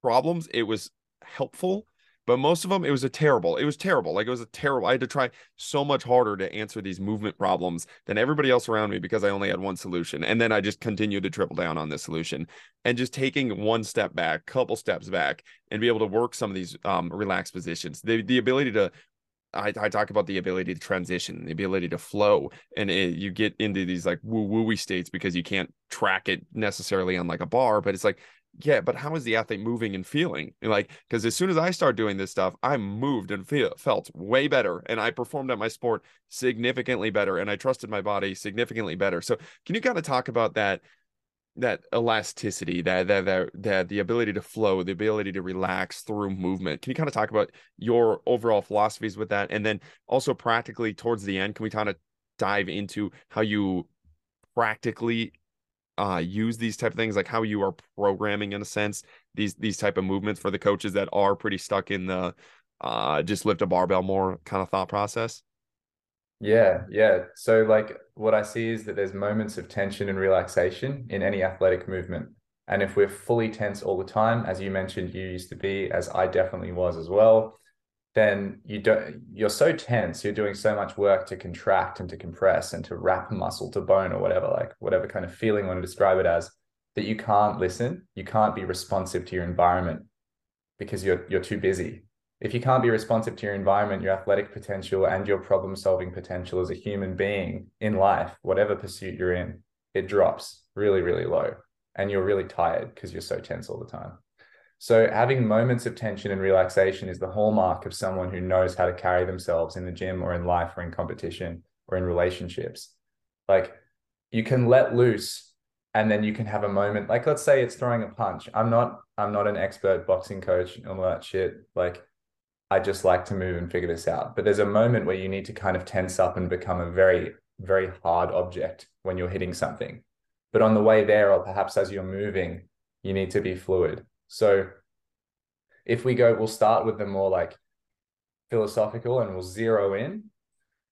problems, it was helpful but most of them it was a terrible it was terrible like it was a terrible i had to try so much harder to answer these movement problems than everybody else around me because i only had one solution and then i just continued to triple down on this solution. And just taking one step back couple steps back and be able to work some of these um, relaxed positions. The, the ability to I, I, talk about the ability to transition, the ability to flow, and it, you get into these like woo wooey states because you can't track it necessarily on like a bar, but it's like yeah, but how is the athlete moving and feeling? Like, because as soon as I start doing this stuff, I moved and feel, felt way better, and I performed at my sport significantly better, and I trusted my body significantly better. So, can you kind of talk about that? that elasticity that, that that that the ability to flow the ability to relax through movement can you kind of talk about your overall philosophies with that and then also practically towards the end can we kind of dive into how you practically uh, use these type of things, like how you are programming in a sense these these type of movements for the coaches that are pretty stuck in the uh, just lift a barbell more kind of thought process? Yeah, yeah. So like what I see is that there's moments of tension and relaxation in any athletic movement. And if we're fully tense all the time, as you mentioned, you used to be, as I definitely was as well, then you don't you're so tense you're doing so much work to contract and to compress and to wrap muscle to bone or whatever like whatever kind of feeling you want to describe it as that you can't listen you can't be responsive to your environment because you're you're too busy. If you can't be responsive to your environment your athletic potential and your problem solving potential as a human being in life whatever pursuit you're in it drops really really low. And you're really tired because you're so tense all the time so having moments of tension and relaxation is the hallmark of someone who knows how to carry themselves in the gym or in life or in competition or in relationships. Like you can let loose and then you can have a moment like let's say it's throwing a punch. I'm not I'm not an expert boxing coach and all that shit. Like I just like to move and figure this out. But there's a moment where you need to kind of tense up and become a very very hard object when you're hitting something. But on the way there or perhaps as you're moving, you need to be fluid so if we go, we'll start with the more like philosophical and we'll zero in,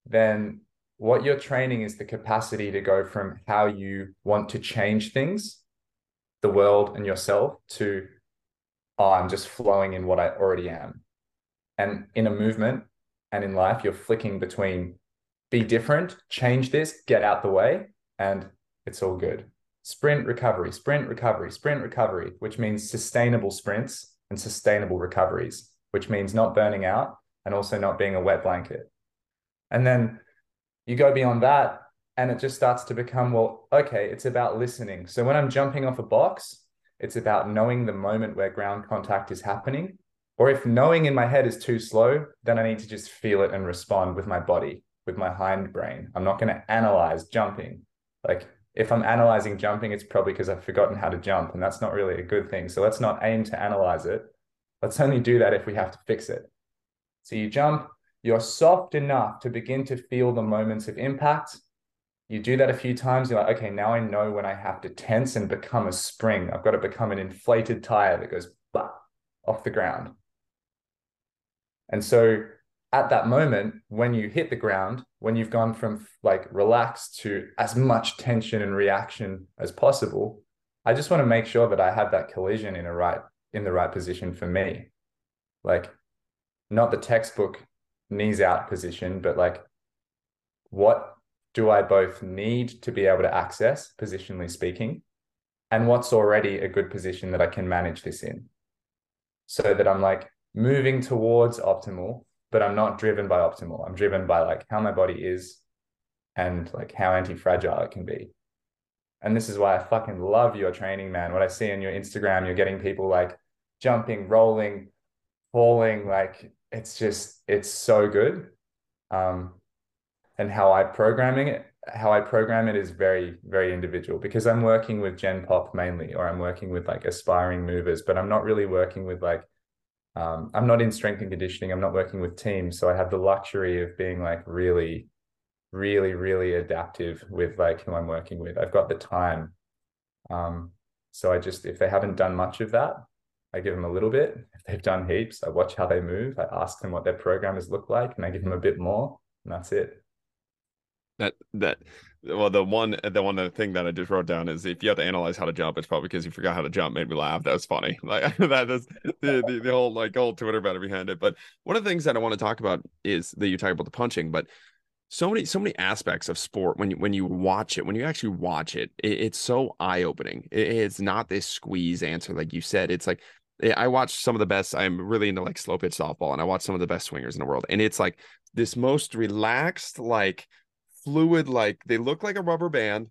then what you're training is the capacity to go from how you want to change things, the world and yourself, to, oh, I'm just flowing in what I already am. And in a movement and in life, you're flicking between be different, change this, get out the way, and it's all good sprint recovery, sprint recovery, sprint recovery, which means sustainable sprints and sustainable recoveries, which means not burning out and also not being a wet blanket. And then you go beyond that and it just starts to become, well, okay, it's about listening. So when I'm jumping off a box, it's about knowing the moment where ground contact is happening. Or if knowing in my head is too slow, then I need to just feel it and respond with my body, with my hind brain. I'm not going to analyze jumping. Like if I'm analyzing jumping, it's probably because I've forgotten how to jump, and that's not really a good thing. So let's not aim to analyze it. Let's only do that if we have to fix it. So you jump, you're soft enough to begin to feel the moments of impact. You do that a few times, you're like, okay, now I know when I have to tense and become a spring. I've got to become an inflated tire that goes bah, off the ground. And so at that moment when you hit the ground when you've gone from like relaxed to as much tension and reaction as possible i just want to make sure that i have that collision in a right in the right position for me. Like not the textbook knees out position but like what do i both need to be able to access positionally speaking and what's already a good position that i can manage this in? So that i'm like moving towards optimal but I'm not driven by optimal. I'm driven by like how my body is and like how anti-fragile it can be. And this is why I fucking love your training, man. What I see on your Instagram, you're getting people like jumping, rolling, falling, like it's just it's so good. Um, and how I programming it, how I program it is very, very individual because I'm working with Gen Pop mainly, or I'm working with like aspiring movers, but I'm not really working with like um, I'm not in strength and conditioning. I'm not working with teams. So I have the luxury of being like really, really, really adaptive with like who I'm working with. I've got the time. Um, so I just, if they haven't done much of that, I give them a little bit. If they've done heaps, I watch how they move. I ask them what their programmers look like and I give them a bit more and that's it. That, that, well, the one, the one thing that I just wrote down is if you have to analyze how to jump, it's probably because you forgot how to jump. Made me laugh. That was funny. Like that is the, the, the whole like whole Twitter matter behind it. But one of the things that I want to talk about is that you talk about the punching, but so many so many aspects of sport when you when you watch it when you actually watch it, it it's so eye-opening it, it's not this squeeze answer like you said it's like eh, i watch some of the best i'm really into like slow pitch softball and i watch some of the best swingers in the world and it's like this most relaxed like fluid like they look like a rubber band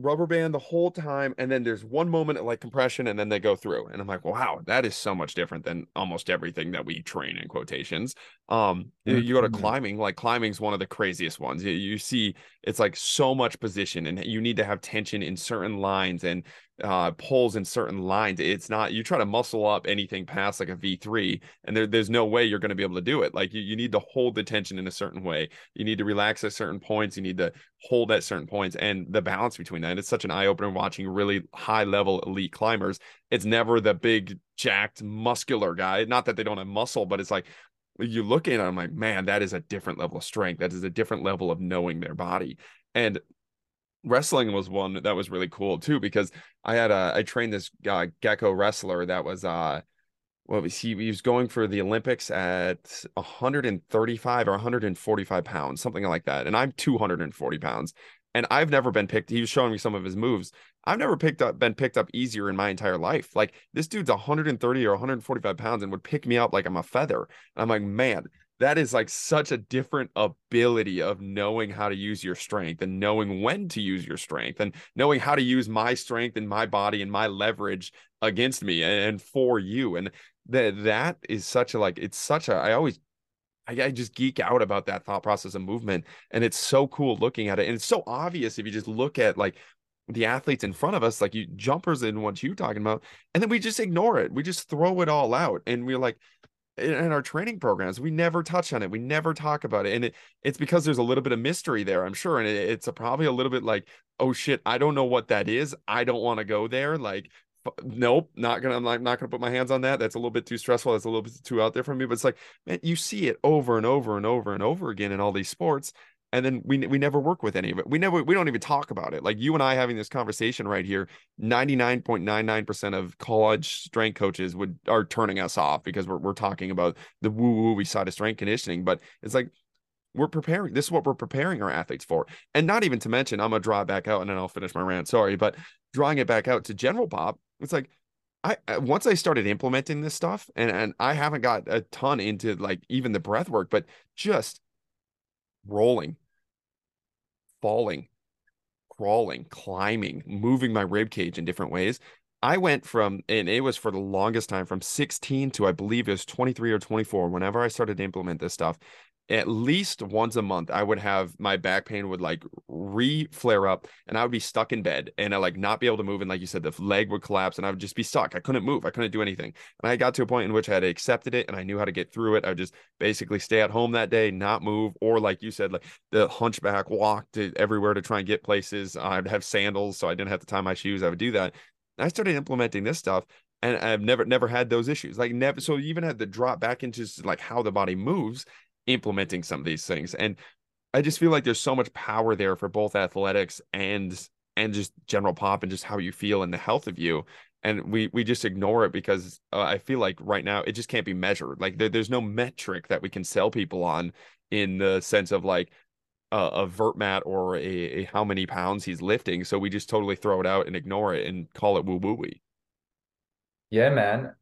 rubber band the whole time and then there's one moment of like compression and then they go through and i'm like wow that is so much different than almost everything that we train in quotations um mm-hmm. you go to mm-hmm. climbing like climbing's one of the craziest ones you, you see it's like so much position and you need to have tension in certain lines and uh pulls in certain lines it's not you try to muscle up anything past like a v3 and there, there's no way you're going to be able to do it like you, you need to hold the tension in a certain way you need to relax at certain points you need to hold at certain points and the balance between that it's such an eye-opener watching really high level elite climbers it's never the big jacked muscular guy not that they don't have muscle but it's like you look at it i'm like man that is a different level of strength that is a different level of knowing their body and wrestling was one that was really cool too because I had a I trained this uh, Greco wrestler that was uh what was he, he was going for the Olympics at 135 or 145 pounds something like that and I'm 240 pounds and I've never been picked he was showing me some of his moves I've never picked up been picked up easier in my entire life like this dude's 130 or 145 pounds and would pick me up like I'm a feather and I'm like man that is like such a different ability of knowing how to use your strength and knowing when to use your strength and knowing how to use my strength and my body and my leverage against me and for you and that that is such a like it's such a i always I, I just geek out about that thought process of movement and it's so cool looking at it and it's so obvious if you just look at like the athletes in front of us, like you jumpers and what you talking about, and then we just ignore it. We just throw it all out, and we're like, in our training programs we never touch on it we never talk about it and it, it's because there's a little bit of mystery there i'm sure and it, it's a, probably a little bit like oh shit i don't know what that is i don't want to go there like nope not gonna i'm not, not gonna put my hands on that that's a little bit too stressful that's a little bit too out there for me but it's like man you see it over and over and over and over again in all these sports and then we we never work with any of it. We never we don't even talk about it. Like you and I having this conversation right here, 99.99% of college strength coaches would are turning us off because we're we're talking about the woo woo side of strength conditioning, but it's like we're preparing this is what we're preparing our athletes for. And not even to mention, I'm gonna draw it back out and then I'll finish my rant. Sorry, but drawing it back out to general pop, it's like I once I started implementing this stuff, and and I haven't got a ton into like even the breath work, but just rolling, falling, crawling, climbing, moving my rib cage in different ways. I went from, and it was for the longest time, from 16 to I believe it was 23 or 24. Whenever I started to implement this stuff, at least once a month i would have my back pain would like re-flare up and i would be stuck in bed and i like not be able to move and like you said the leg would collapse and i would just be stuck. I couldn't move. I couldn't do anything. And i got to a point in which i had accepted it and i knew how to get through it. I would just basically stay at home that day not move or like you said like the hunchback walk to everywhere to try and get places. I'd have sandals so i didn't have to tie my shoes. I would do that. And i started implementing this stuff and I've never never had those issues. Like never so even had to drop back into like how the body moves implementing some of these things. And I just feel like there's so much power there for both athletics and and just general pop and just how you feel and the health of you. And we we just ignore it because uh, I feel like right now it just can't be measured. Like there, there's no metric that we can sell people on in the sense of like a vert mat or a, a, how many pounds he's lifting. So we just totally throw it out and ignore it and call it woo woo Yeah, man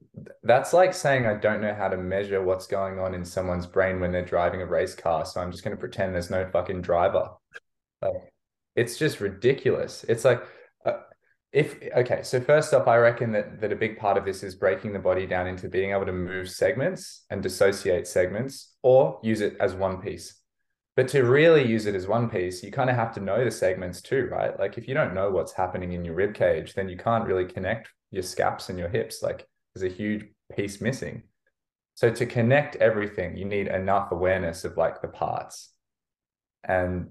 that's like saying I don't know how to measure what's going on in someone's brain when they're driving a race car. So I'm just going to pretend there's no fucking driver. Like, it's just ridiculous. It's like, uh, if okay, so first off, I reckon that that a big part of this is breaking the body down into being able to move segments and dissociate segments or use it as one piece. But to really use it as one piece, you kind of have to know the segments too, right? Like if you don't know what's happening in your rib cage, then you can't really connect your scaps and your hips. Like there's a huge piece missing. So to connect everything, you need enough awareness of like the parts. And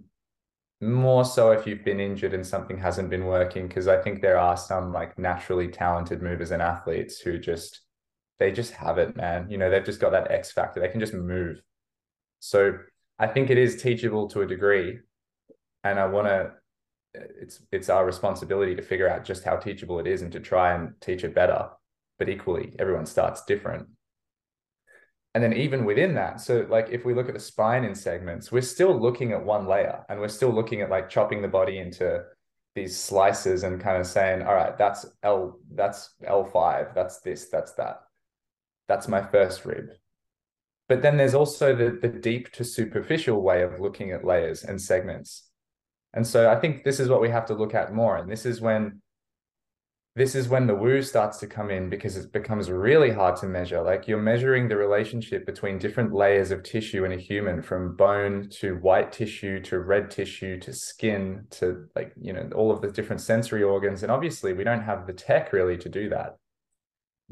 more so if you've been injured and something hasn't been working, because I think there are some like naturally talented movers and athletes who just they just have it, man. You know, they've just got that X factor. They can just move. So I think it is teachable to a degree. And I want to it's it's our responsibility to figure out just how teachable it is and to try and teach it better. But equally, everyone starts different. And then even within that, so like if we look at the spine in segments, we're still looking at one layer and we're still looking at like chopping the body into these slices and kind of saying, all right, that's L, that's L5, that's this, that's that. That's my first rib. But then there's also the, the deep to superficial way of looking at layers and segments. And so I think this is what we have to look at more. And this is when this is when the woo starts to come in because it becomes really hard to measure. Like you're measuring the relationship between different layers of tissue in a human, from bone to white tissue to red tissue to skin to like, you know, all of the different sensory organs. And obviously, we don't have the tech really to do that.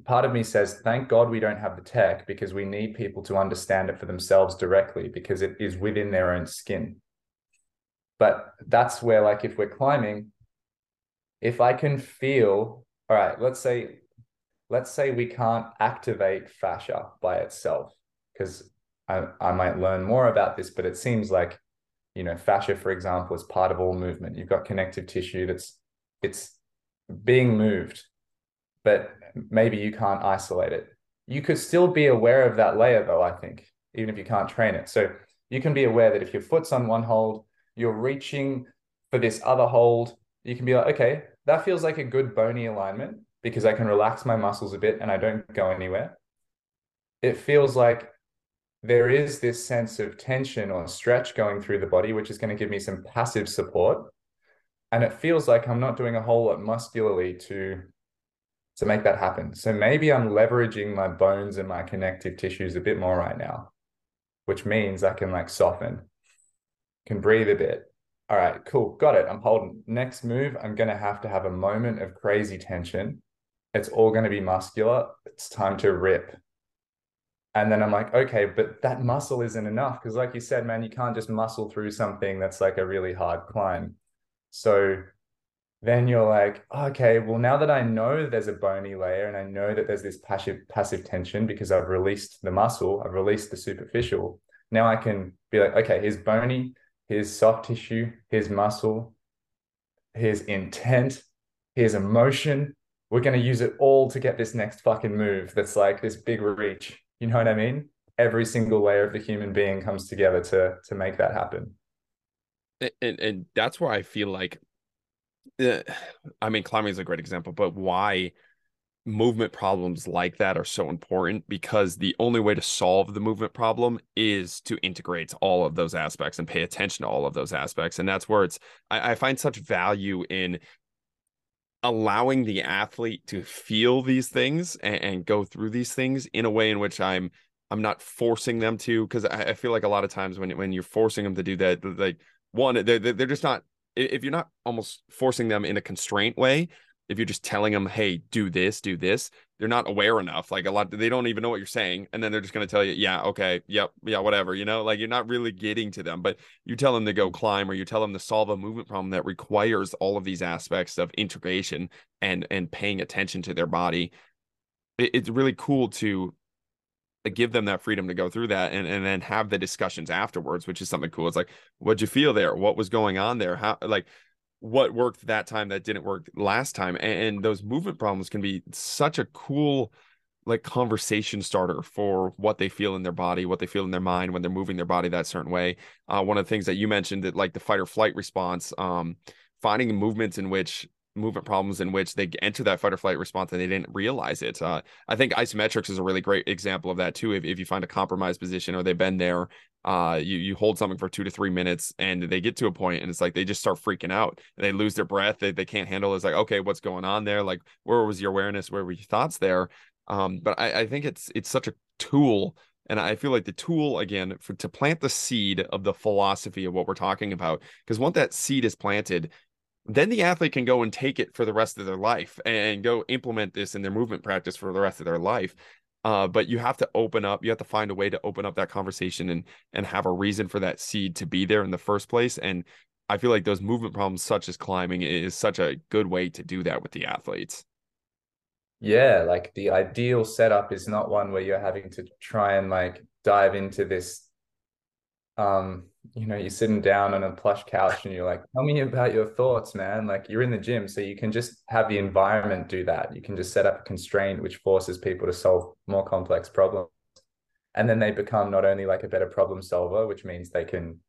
Part of me says, thank God we don't have the tech because we need people to understand it for themselves directly because it is within their own skin. But that's where, like, if we're climbing, if I can feel, all right, let's say, let's say we can't activate fascia by itself, because I, I might learn more about this, but it seems like, you know, fascia, for example, is part of all movement. You've got connective tissue that's it's being moved, but maybe you can't isolate it. You could still be aware of that layer though, I think, even if you can't train it. So you can be aware that if your foot's on one hold, you're reaching for this other hold, you can be like, okay, that feels like a good bony alignment because I can relax my muscles a bit and I don't go anywhere. It feels like there is this sense of tension or stretch going through the body, which is going to give me some passive support. And it feels like I'm not doing a whole lot muscularly to, to make that happen. So maybe I'm leveraging my bones and my connective tissues a bit more right now, which means I can like soften, can breathe a bit, all right, cool, got it. I'm holding. Next move, I'm going to have to have a moment of crazy tension. It's all going to be muscular. It's time to rip. And then I'm like, okay, but that muscle isn't enough. Because, like you said, man, you can't just muscle through something that's like a really hard climb. So then you're like, okay, well, now that I know there's a bony layer and I know that there's this passive passive tension because I've released the muscle, I've released the superficial. Now I can be like, okay, here's bony, here's soft tissue, his muscle, his intent, his emotion. We're going to use it all to get this next fucking move that's like this big reach. You know what I mean? Every single layer of the human being comes together to to make that happen. And and that's where I feel like uh, I mean climbing is a great example, but why movement problems like that are so important because the only way to solve the movement problem is to integrate all of those aspects and pay attention to all of those aspects. And that's where it's, I, I find such value in allowing the athlete to feel these things and, and, go through these things in a way in which I'm, I'm not forcing them to, because I, I, feel like a lot of times when, when you're forcing them to do that, like one, they're, they're just not, if you're not almost forcing them in a constraint way, if you're just telling them, hey, do this, do this, they're not aware enough. Like a lot, they don't even know what you're saying. And then they're just going to tell you, yeah, okay, yep, yeah, whatever, you know, like you're not really getting to them. But you tell them to go climb or you tell them to solve a movement problem that requires all of these aspects of integration and and paying attention to their body. It, it's really cool to uh, give them that freedom to go through that and, and then have the discussions afterwards, which is something cool. It's like, what'd you feel there? What was going on there? How like what worked that time that didn't work last time and, and, those movement problems can be such a cool like conversation starter for what they feel in their body what they feel in their mind when they're moving their body that certain way uh, one of the things that you mentioned that like the fight or flight response um, finding movements in which movement problems in which they enter that fight or flight response and they didn't realize it. Uh, I think isometrics is a really great example of that too. If, if you find a compromised position or they've been there, uh, you you hold something for two to three minutes and they get to a point and it's like they just start freaking out. They lose their breath. They they can't handle. It. It's like okay, what's going on there? Like where was your awareness? Where were your thoughts there? Um, but I, I think it's it's such a tool and I feel like the tool again for to plant the seed of the philosophy of what we're talking about. Because once that seed is planted, then the athlete can go and take it for the rest of their life and go implement this in their movement practice for the rest of their life. Uh, but you have to open up. You have to find a way to open up that conversation and and have a reason for that seed to be there in the first place. And I feel like those movement problems, such as climbing, is such a good way to do that with the athletes. Yeah, like the ideal setup is not one where you're having to try and like dive into this um you know you're sitting down on a plush couch and you're like tell me about your thoughts man. Like you're in the gym so you can just have the environment do that. You can just set up a constraint which forces people to solve more complex problems. And then they become not only like a better problem solver which means they can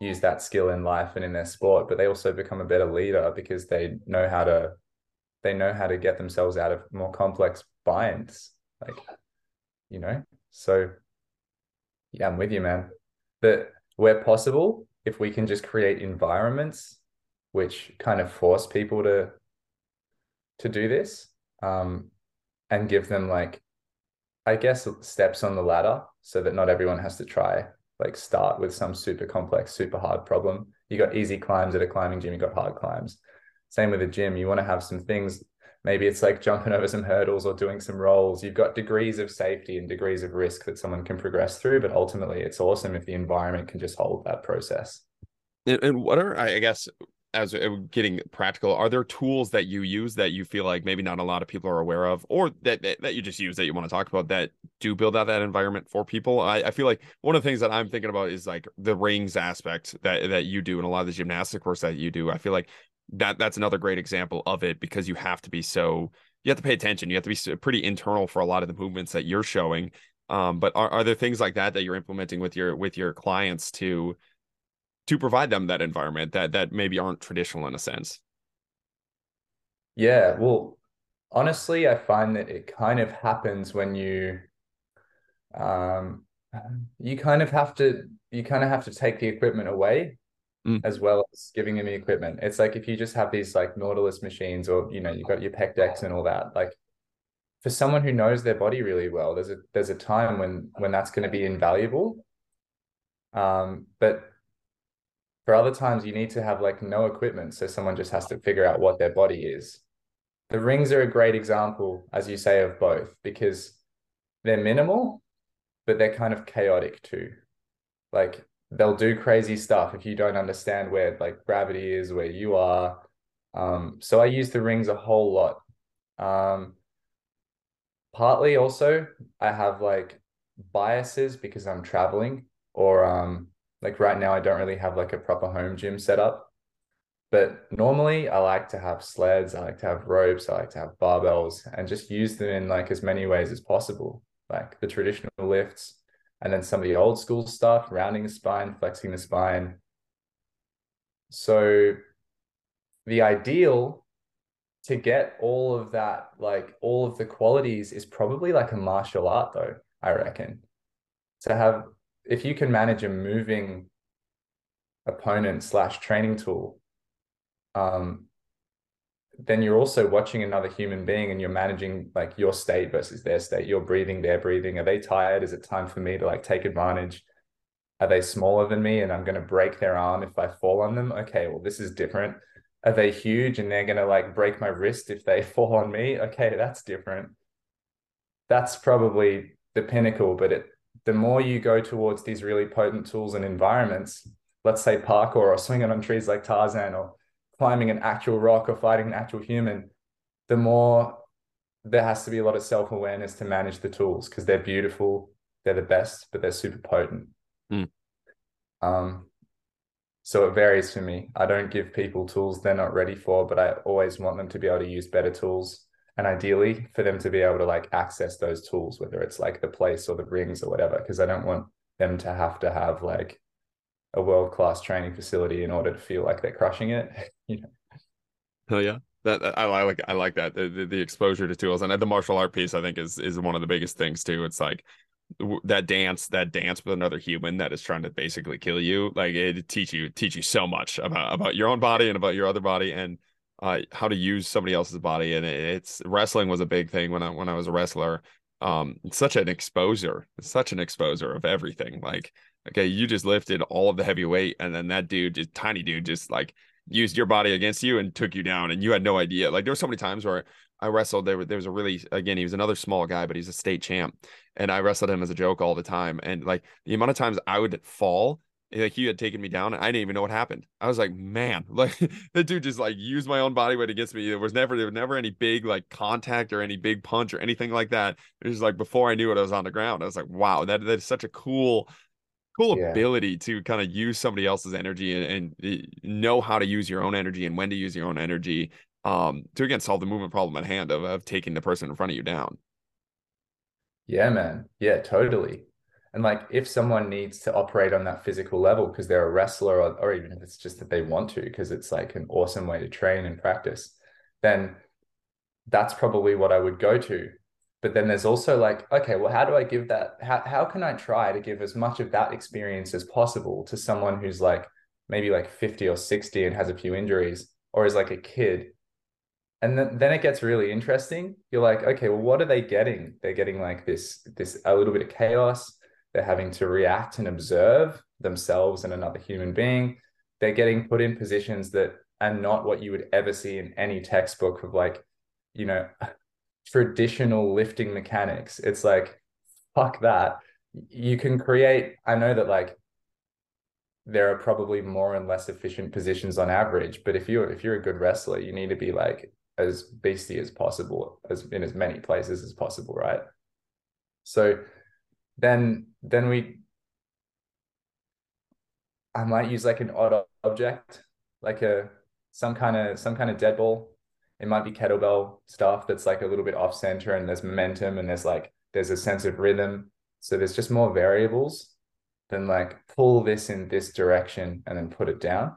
use that skill in life and in their sport but they also become a better leader because they know how to they know how to get themselves out of more complex binds like you know? So yeah i'm with you man. That where possible if we can just create environments which kind of force people to to do this um and give them like i guess steps on the ladder so that not everyone has to try like start with some super complex super hard problem you got easy climbs at a climbing gym you got hard climbs same with a gym. You want to have some things. Maybe it's like jumping over some hurdles or doing some rolls. You've got degrees of safety and degrees of risk that someone can progress through. But ultimately, it's awesome if the environment can just hold that process. And what are, I guess, as uh, getting practical, are there tools that you use that you feel like maybe not a lot of people are aware of, or that that, that you just use that you want to talk about that do build out that environment for people? I, I feel like one of the things that I'm thinking about is like the rings aspect that that you do and a lot of the gymnastic course that you do. I feel like that that's another great example of it because you have to be so you have to pay attention. You have to be pretty internal for a lot of the movements that you're showing. Um, but are, are there things like that that you're implementing with your with your clients to to provide them that environment that that maybe aren't traditional in a sense? Yeah, well, honestly, I find that it kind of happens when you um you kind of have to you kind of have to take the equipment away mm. as well as giving them the equipment. It's like if you just have these like Nautilus machines or you know, you've got your pec decks and all that, like for someone who knows their body really well, there's a there's a time when when that's going to be invaluable. Um, but for other times you need to have like no equipment, so someone just has to figure out what their body is. The rings are a great example, as you say, of both because they're minimal, but they're kind of chaotic too. Like they'll do crazy stuff if you don't understand where like gravity is, where you are. Um, so I use the rings a whole lot. Um, partly also I have like biases because I'm traveling or um like right now I don't really have like a proper home gym set up. But normally I like to have sleds, I like to have ropes, I like to have barbells and just use them in like as many ways as possible. Like the traditional lifts, and then some of the old school stuff, rounding the spine, flexing the spine. So the ideal to get all of that, like all of the qualities, is probably like a martial art, though, I reckon. To have, if you can manage a moving opponent slash training tool, um, then you're also watching another human being and you're managing like your state versus their state. You're breathing, they're breathing. Are they tired? Is it time for me to like take advantage? Are they smaller than me and I'm going to break their arm if I fall on them? Okay, well, this is different. Are they huge and they're going to like break my wrist if they fall on me? Okay, that's different. That's probably the pinnacle, but it the more you go towards these really potent tools and environments, let's say parkour or swinging on trees like Tarzan or climbing an actual rock or fighting an actual human, the more there has to be a lot of self awareness to manage the tools because they're beautiful, they're the best, but they're super potent. Mm. Um, so it varies for me. I don't give people tools they're not ready for, but I always want them to be able to use better tools. And ideally for them to be able to like access those tools, whether it's like the place or the rings or whatever, because I don't want them to have to have like a world class training facility in order to feel like they're crushing it. know. Oh yeah. that I like I like that the, the, the exposure to tools and the martial art piece I think is is one of the biggest things too. It's like that dance that dance with another human that is trying to basically kill you like it teach you teach you so much about about your own body and about your other body and uh, how to use somebody else's body and it's wrestling was a big thing when I when I was a wrestler um it's such an exposure it's such an exposure of everything like okay you just lifted all of the heavy weight and then that dude just tiny dude just like used your body against you and took you down and you had no idea like there were so many times where I wrestled there there was a really again he was another small guy but he's a state champ and I wrestled him as a joke all the time and like the amount of times I would fall like he had taken me down and I didn't even know what happened. I was like, man, like the dude just like used my own body weight against me. There was never there was never any big like contact or any big punch or anything like that. It was like before I knew it, I was on the ground. I was like, wow, that that is such a cool cool yeah. ability to kind of use somebody else's energy and, and, eh, know how to use your own energy and when to use your own energy um to again solve the movement problem at hand of, of taking the person in front of you down. Yeah man. Yeah totally. And like if someone needs to operate on that physical level because they're a wrestler or, or even if it's just that they want to because it's like an awesome way to train and practice then that's probably what i would go to but then there's also like okay well how do i give that how, how can i try to give as much of that experience as possible to someone who's like maybe like 50 or 60 and has a few injuries or is like a kid? And then, then it gets really interesting. You're like okay well what are they getting? They're getting like this this a little bit of chaos. They're having to react and observe themselves and another human being. They're getting put in positions that are not what you would ever see in any textbook of like you know traditional lifting mechanics. It's like fuck that. You can create i know that like there are probably more and less efficient positions on average but if you're if you're a good wrestler you need to be like as beastie as possible as in as many places as possible right? So then then we i might use like an odd object like a some kind of some kind of dead ball it might be kettlebell stuff that's like a little bit off center and there's momentum and there's like there's a sense of rhythm. So there's just more variables than like pull this in this direction and then put it down.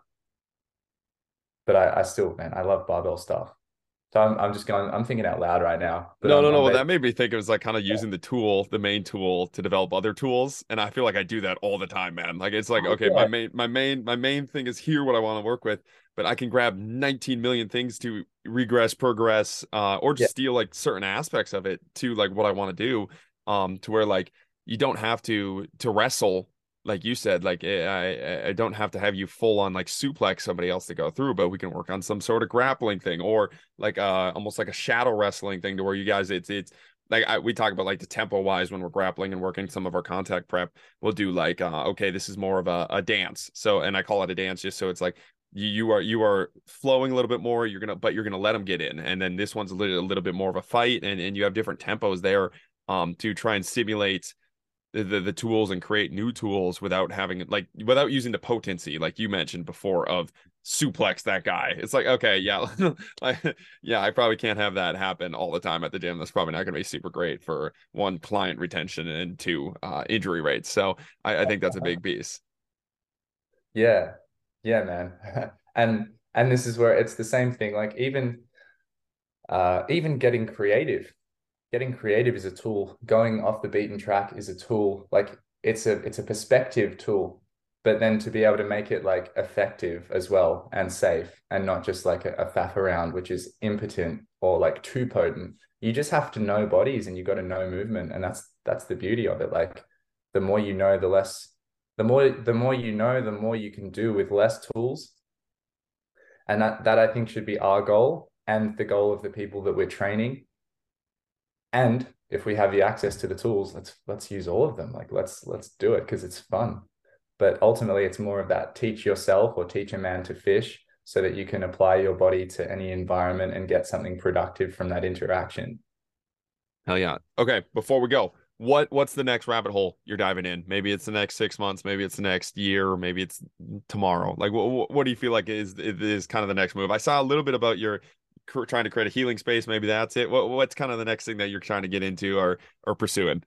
But i, I still man i love barbell stuff so I'm, I'm just going, I'm thinking out loud right now. no, I'm, no, no. Well, that made me think it was like kind of using the tool, the main tool to develop other tools. And I feel like I do that all the time, man. Like it's like, oh, okay, yeah. my main, my main, my main thing is here what I want to work with, but I can grab 19 million things to regress, progress, uh, or just yeah. steal like certain aspects of it to like what I want to do. Um, to where like you don't have to to wrestle like you said, like eh, I I don't have to have you full on like suplex somebody else to go through, but we can work on some sort of grappling thing or like uh almost like a shadow wrestling thing to where you guys it's it's like I, we talk about like the tempo wise when we're grappling and working some of our contact prep we'll do like uh okay this is more of a, a dance. So and i call it a dance just so it's like you, you are you are flowing a little bit more you're gonna but you're gonna let them get in. And then this one's a little, a little bit more of a fight and and you have different tempos there um to try and simulate the, the tools and create new tools without having like without using the potency like you mentioned before of suplex that guy. It's like okay yeah like yeah i probably can't have that happen all the time at the gym. That's probably not going to be super great for one client retention and two uh, injury rates. So I, I think that's a big piece yeah. Yeah man. And and this is where it's the same thing like even uh even getting creative getting creative is a tool. Going off the beaten track is a tool. Like it's a it's a perspective tool but then to be able to make it like effective as well and safe and not just like a, a faff around which is impotent or like too potent. You just have to know bodies and you've got to know movement and that's that's the beauty of it. Like the more you know the less the more the more you know the more you can do with less tools. And that that i think should be our goal and the goal of the people that we're training and if we have the access to the tools let's let's use all of them. Like let's let's do it because it's fun. But ultimately it's more of that teach yourself or teach a man to fish so that you can apply your body to any environment and get something productive from that interaction. Hell yeah. Okay before we go what what's the next rabbit hole you're diving in? Maybe it's the next six months maybe it's the next year maybe it's tomorrow. Like what, what do you feel like is is kind of the next move? I saw a little bit about your trying to create a healing space maybe that's it what, what's kind of the next thing that you're trying to get into or or pursuing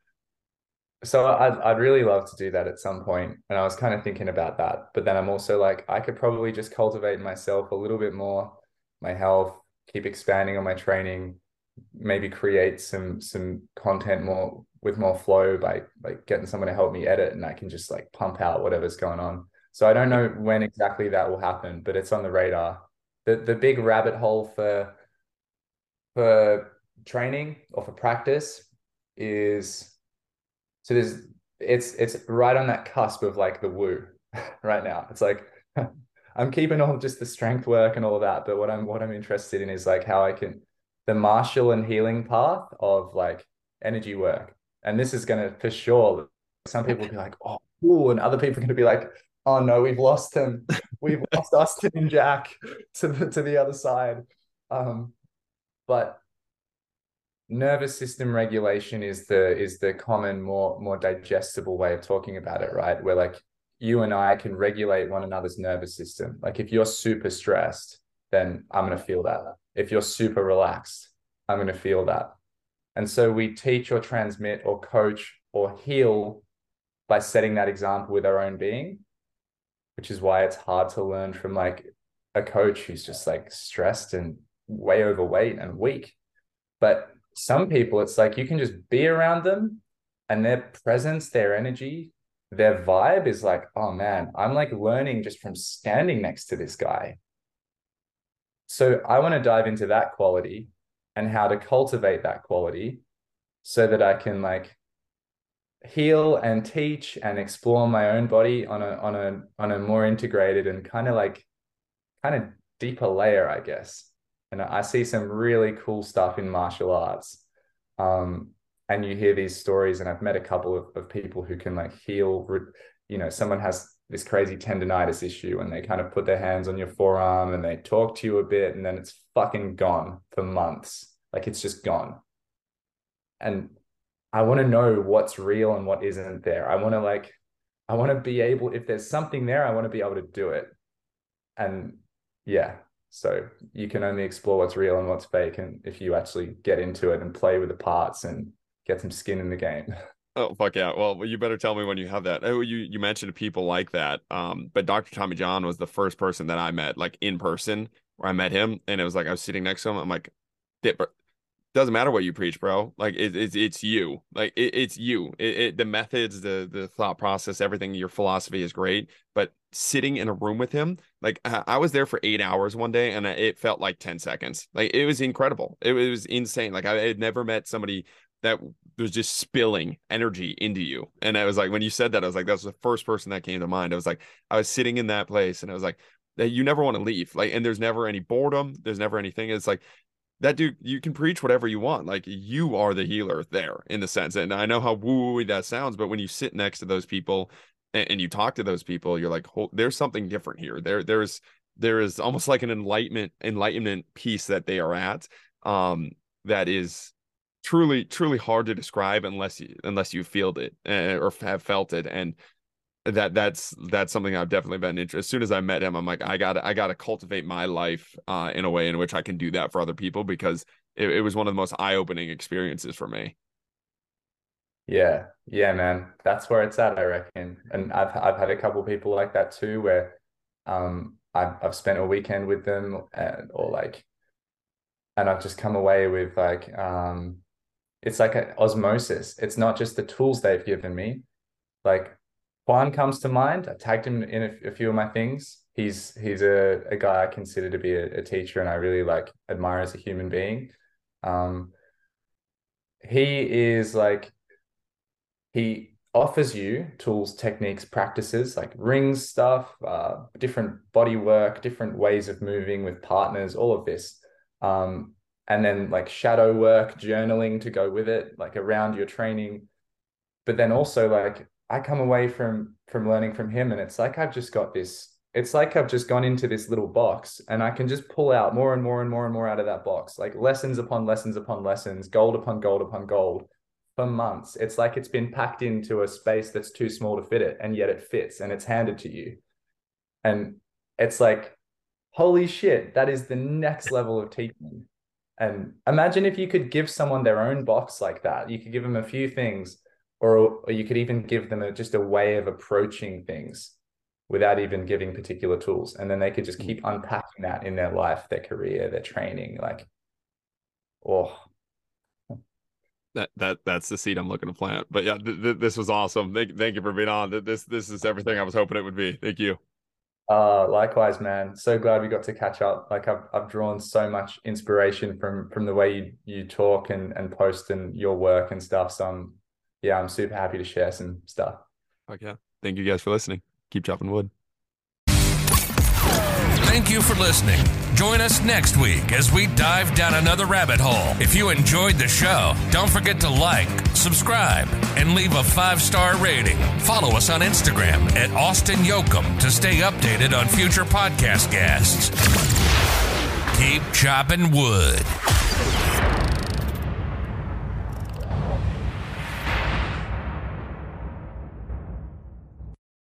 so I'd, I'd really love to do that at some point and i was kind of thinking about that but then i'm also like i could probably just cultivate myself a little bit more my health keep expanding on my training, maybe create some some content more with more flow by like getting someone to help me edit and I can just like pump out whatever's going on. So I don't know when exactly that will happen, but it's on the radar. The the big rabbit hole for for training or for practice is so there's it's it's right on that cusp of like the woo right now. It's like I'm keeping all just the strength work and all of that, but what I'm what I'm interested in is like how I can the martial and healing path of like energy work. And this is gonna for sure some people will be like, oh, ooh, and other people are gonna be like, oh no, we've lost him. We've lost Austin and Jack to the to the other side. Um, but nervous system regulation is the is the common more more digestible way of talking about it right? Where like you and i can regulate one another's nervous system. Like if you're super stressed then i'm to feel that. If you're super relaxed i'm to feel that. And so we teach or transmit or coach or heal by setting that example with our own being which is why it's hard to learn from like a coach who's just like stressed and way overweight and weak. But some people it's like you can just be around them and their presence their energy their vibe is like oh man i'm like learning just from standing next to this guy. So i want to dive into that quality and how to cultivate that quality so that i can like heal and teach and explore my own body on a on a on a more integrated and kind of like kind of deeper layer i guess and I see some really cool stuff in martial arts. Um, and you hear these stories, and I've met a couple of, of people who can like heal. You know, someone has this crazy tendonitis issue, and they kind of put their hands on your forearm and they talk to you a bit, and then it's fucking gone for months. Like it's just gone. And I want to know what's real and what isn't there. I want to like, I want to be able, if there's something there, I want to be able to do it. And yeah, so you can only explore what's real and what's fake, and if you actually get into it and play with the parts and get some skin in the game. Oh fuck yeah! Well, you better tell me when you have that. Oh, you you mentioned people like that. Um, but Dr. Tommy John was the first person that I met, like in person, where I met him, and it was like I was sitting next to him. I'm like, doesn't matter what you preach, bro. Like it, it it's you. Like it, it's you. It, it, the methods, the the thought process, everything. Your philosophy is great, but sitting in a room with him, like I was there for eight hours one day, and it felt like ten seconds. Like it was incredible. It, was insane. Like I had never met somebody that was just spilling energy into you. And I was like, when you said that, I was like, that's the first person that came to mind. I was like, I was sitting in that place, and I was like, that you never want to leave. Like, and there's never any boredom. There's never anything. It's like that dude, you can preach whatever you want. Like you are the healer there in the sense. And I know how woo that sounds, but when you sit next to those people and, and you talk to those people, you're like, there's something different here. There, there's, there is almost like an enlightenment, enlightenment piece that they are at. Um, that is truly, truly hard to describe unless you, unless you feel it uh, or have felt it. And that that's that's something I've definitely been interested. As soon as I met him, I'm like, I got I got to cultivate my life uh, in a way in which I can do that for other people because it, it was one of the most eye opening experiences for me. Yeah, yeah, man, that's where it's at, I reckon. And I've I've had a couple people like that too, where um I've I've spent a weekend with them, and or like, and I've just come away with like um, it's like an osmosis. It's not just the tools they've given me, like Juan comes to mind. I tagged him in a, a few of my things. He's he's a, a guy I consider to be a, a, teacher and I really like admire as a human being. Um, he is like he offers you tools, techniques, practices like rings stuff, uh, different body work, different ways of moving with partners, all of this. Um, and then like shadow work, journaling to go with it, like around your training. But then also like I come away from from learning from him and it's like I've just got this it's like I've just gone into this little box and I can just pull out more and more and more and more out of that box. Like lessons upon lessons upon lessons gold upon gold upon gold for months. It's like it's been packed into a space that's too small to fit it and yet it fits and it's handed to you. And it's like holy shit that is the next level of teaching. And imagine if you could give someone their own box like that. You could give them a few things or, or you could even give them a, just a way of approaching things without even giving particular tools. And then they could just Mm. keep unpacking that in their life, their career, their training. Like, oh, that that that's the seed I'm looking to plant. But yeah, th- th- this was awesome. Thank thank you for being on. This this is everything I was hoping it would be. Thank you. uh, likewise, man. So glad we got to catch up. Like I've I've drawn so much inspiration from from the way you you talk and and post and your work and stuff. So I'm yeah, I'm super happy to share some stuff. Okay. Thank you guys for listening. Keep chopping wood. Thank you for listening. Join us next week as we dive down another rabbit hole. If you enjoyed the show, don't forget to like, subscribe, and leave a five star rating. Follow us on Instagram at Austin Jochum to stay updated on future podcast guests. Keep chopping wood.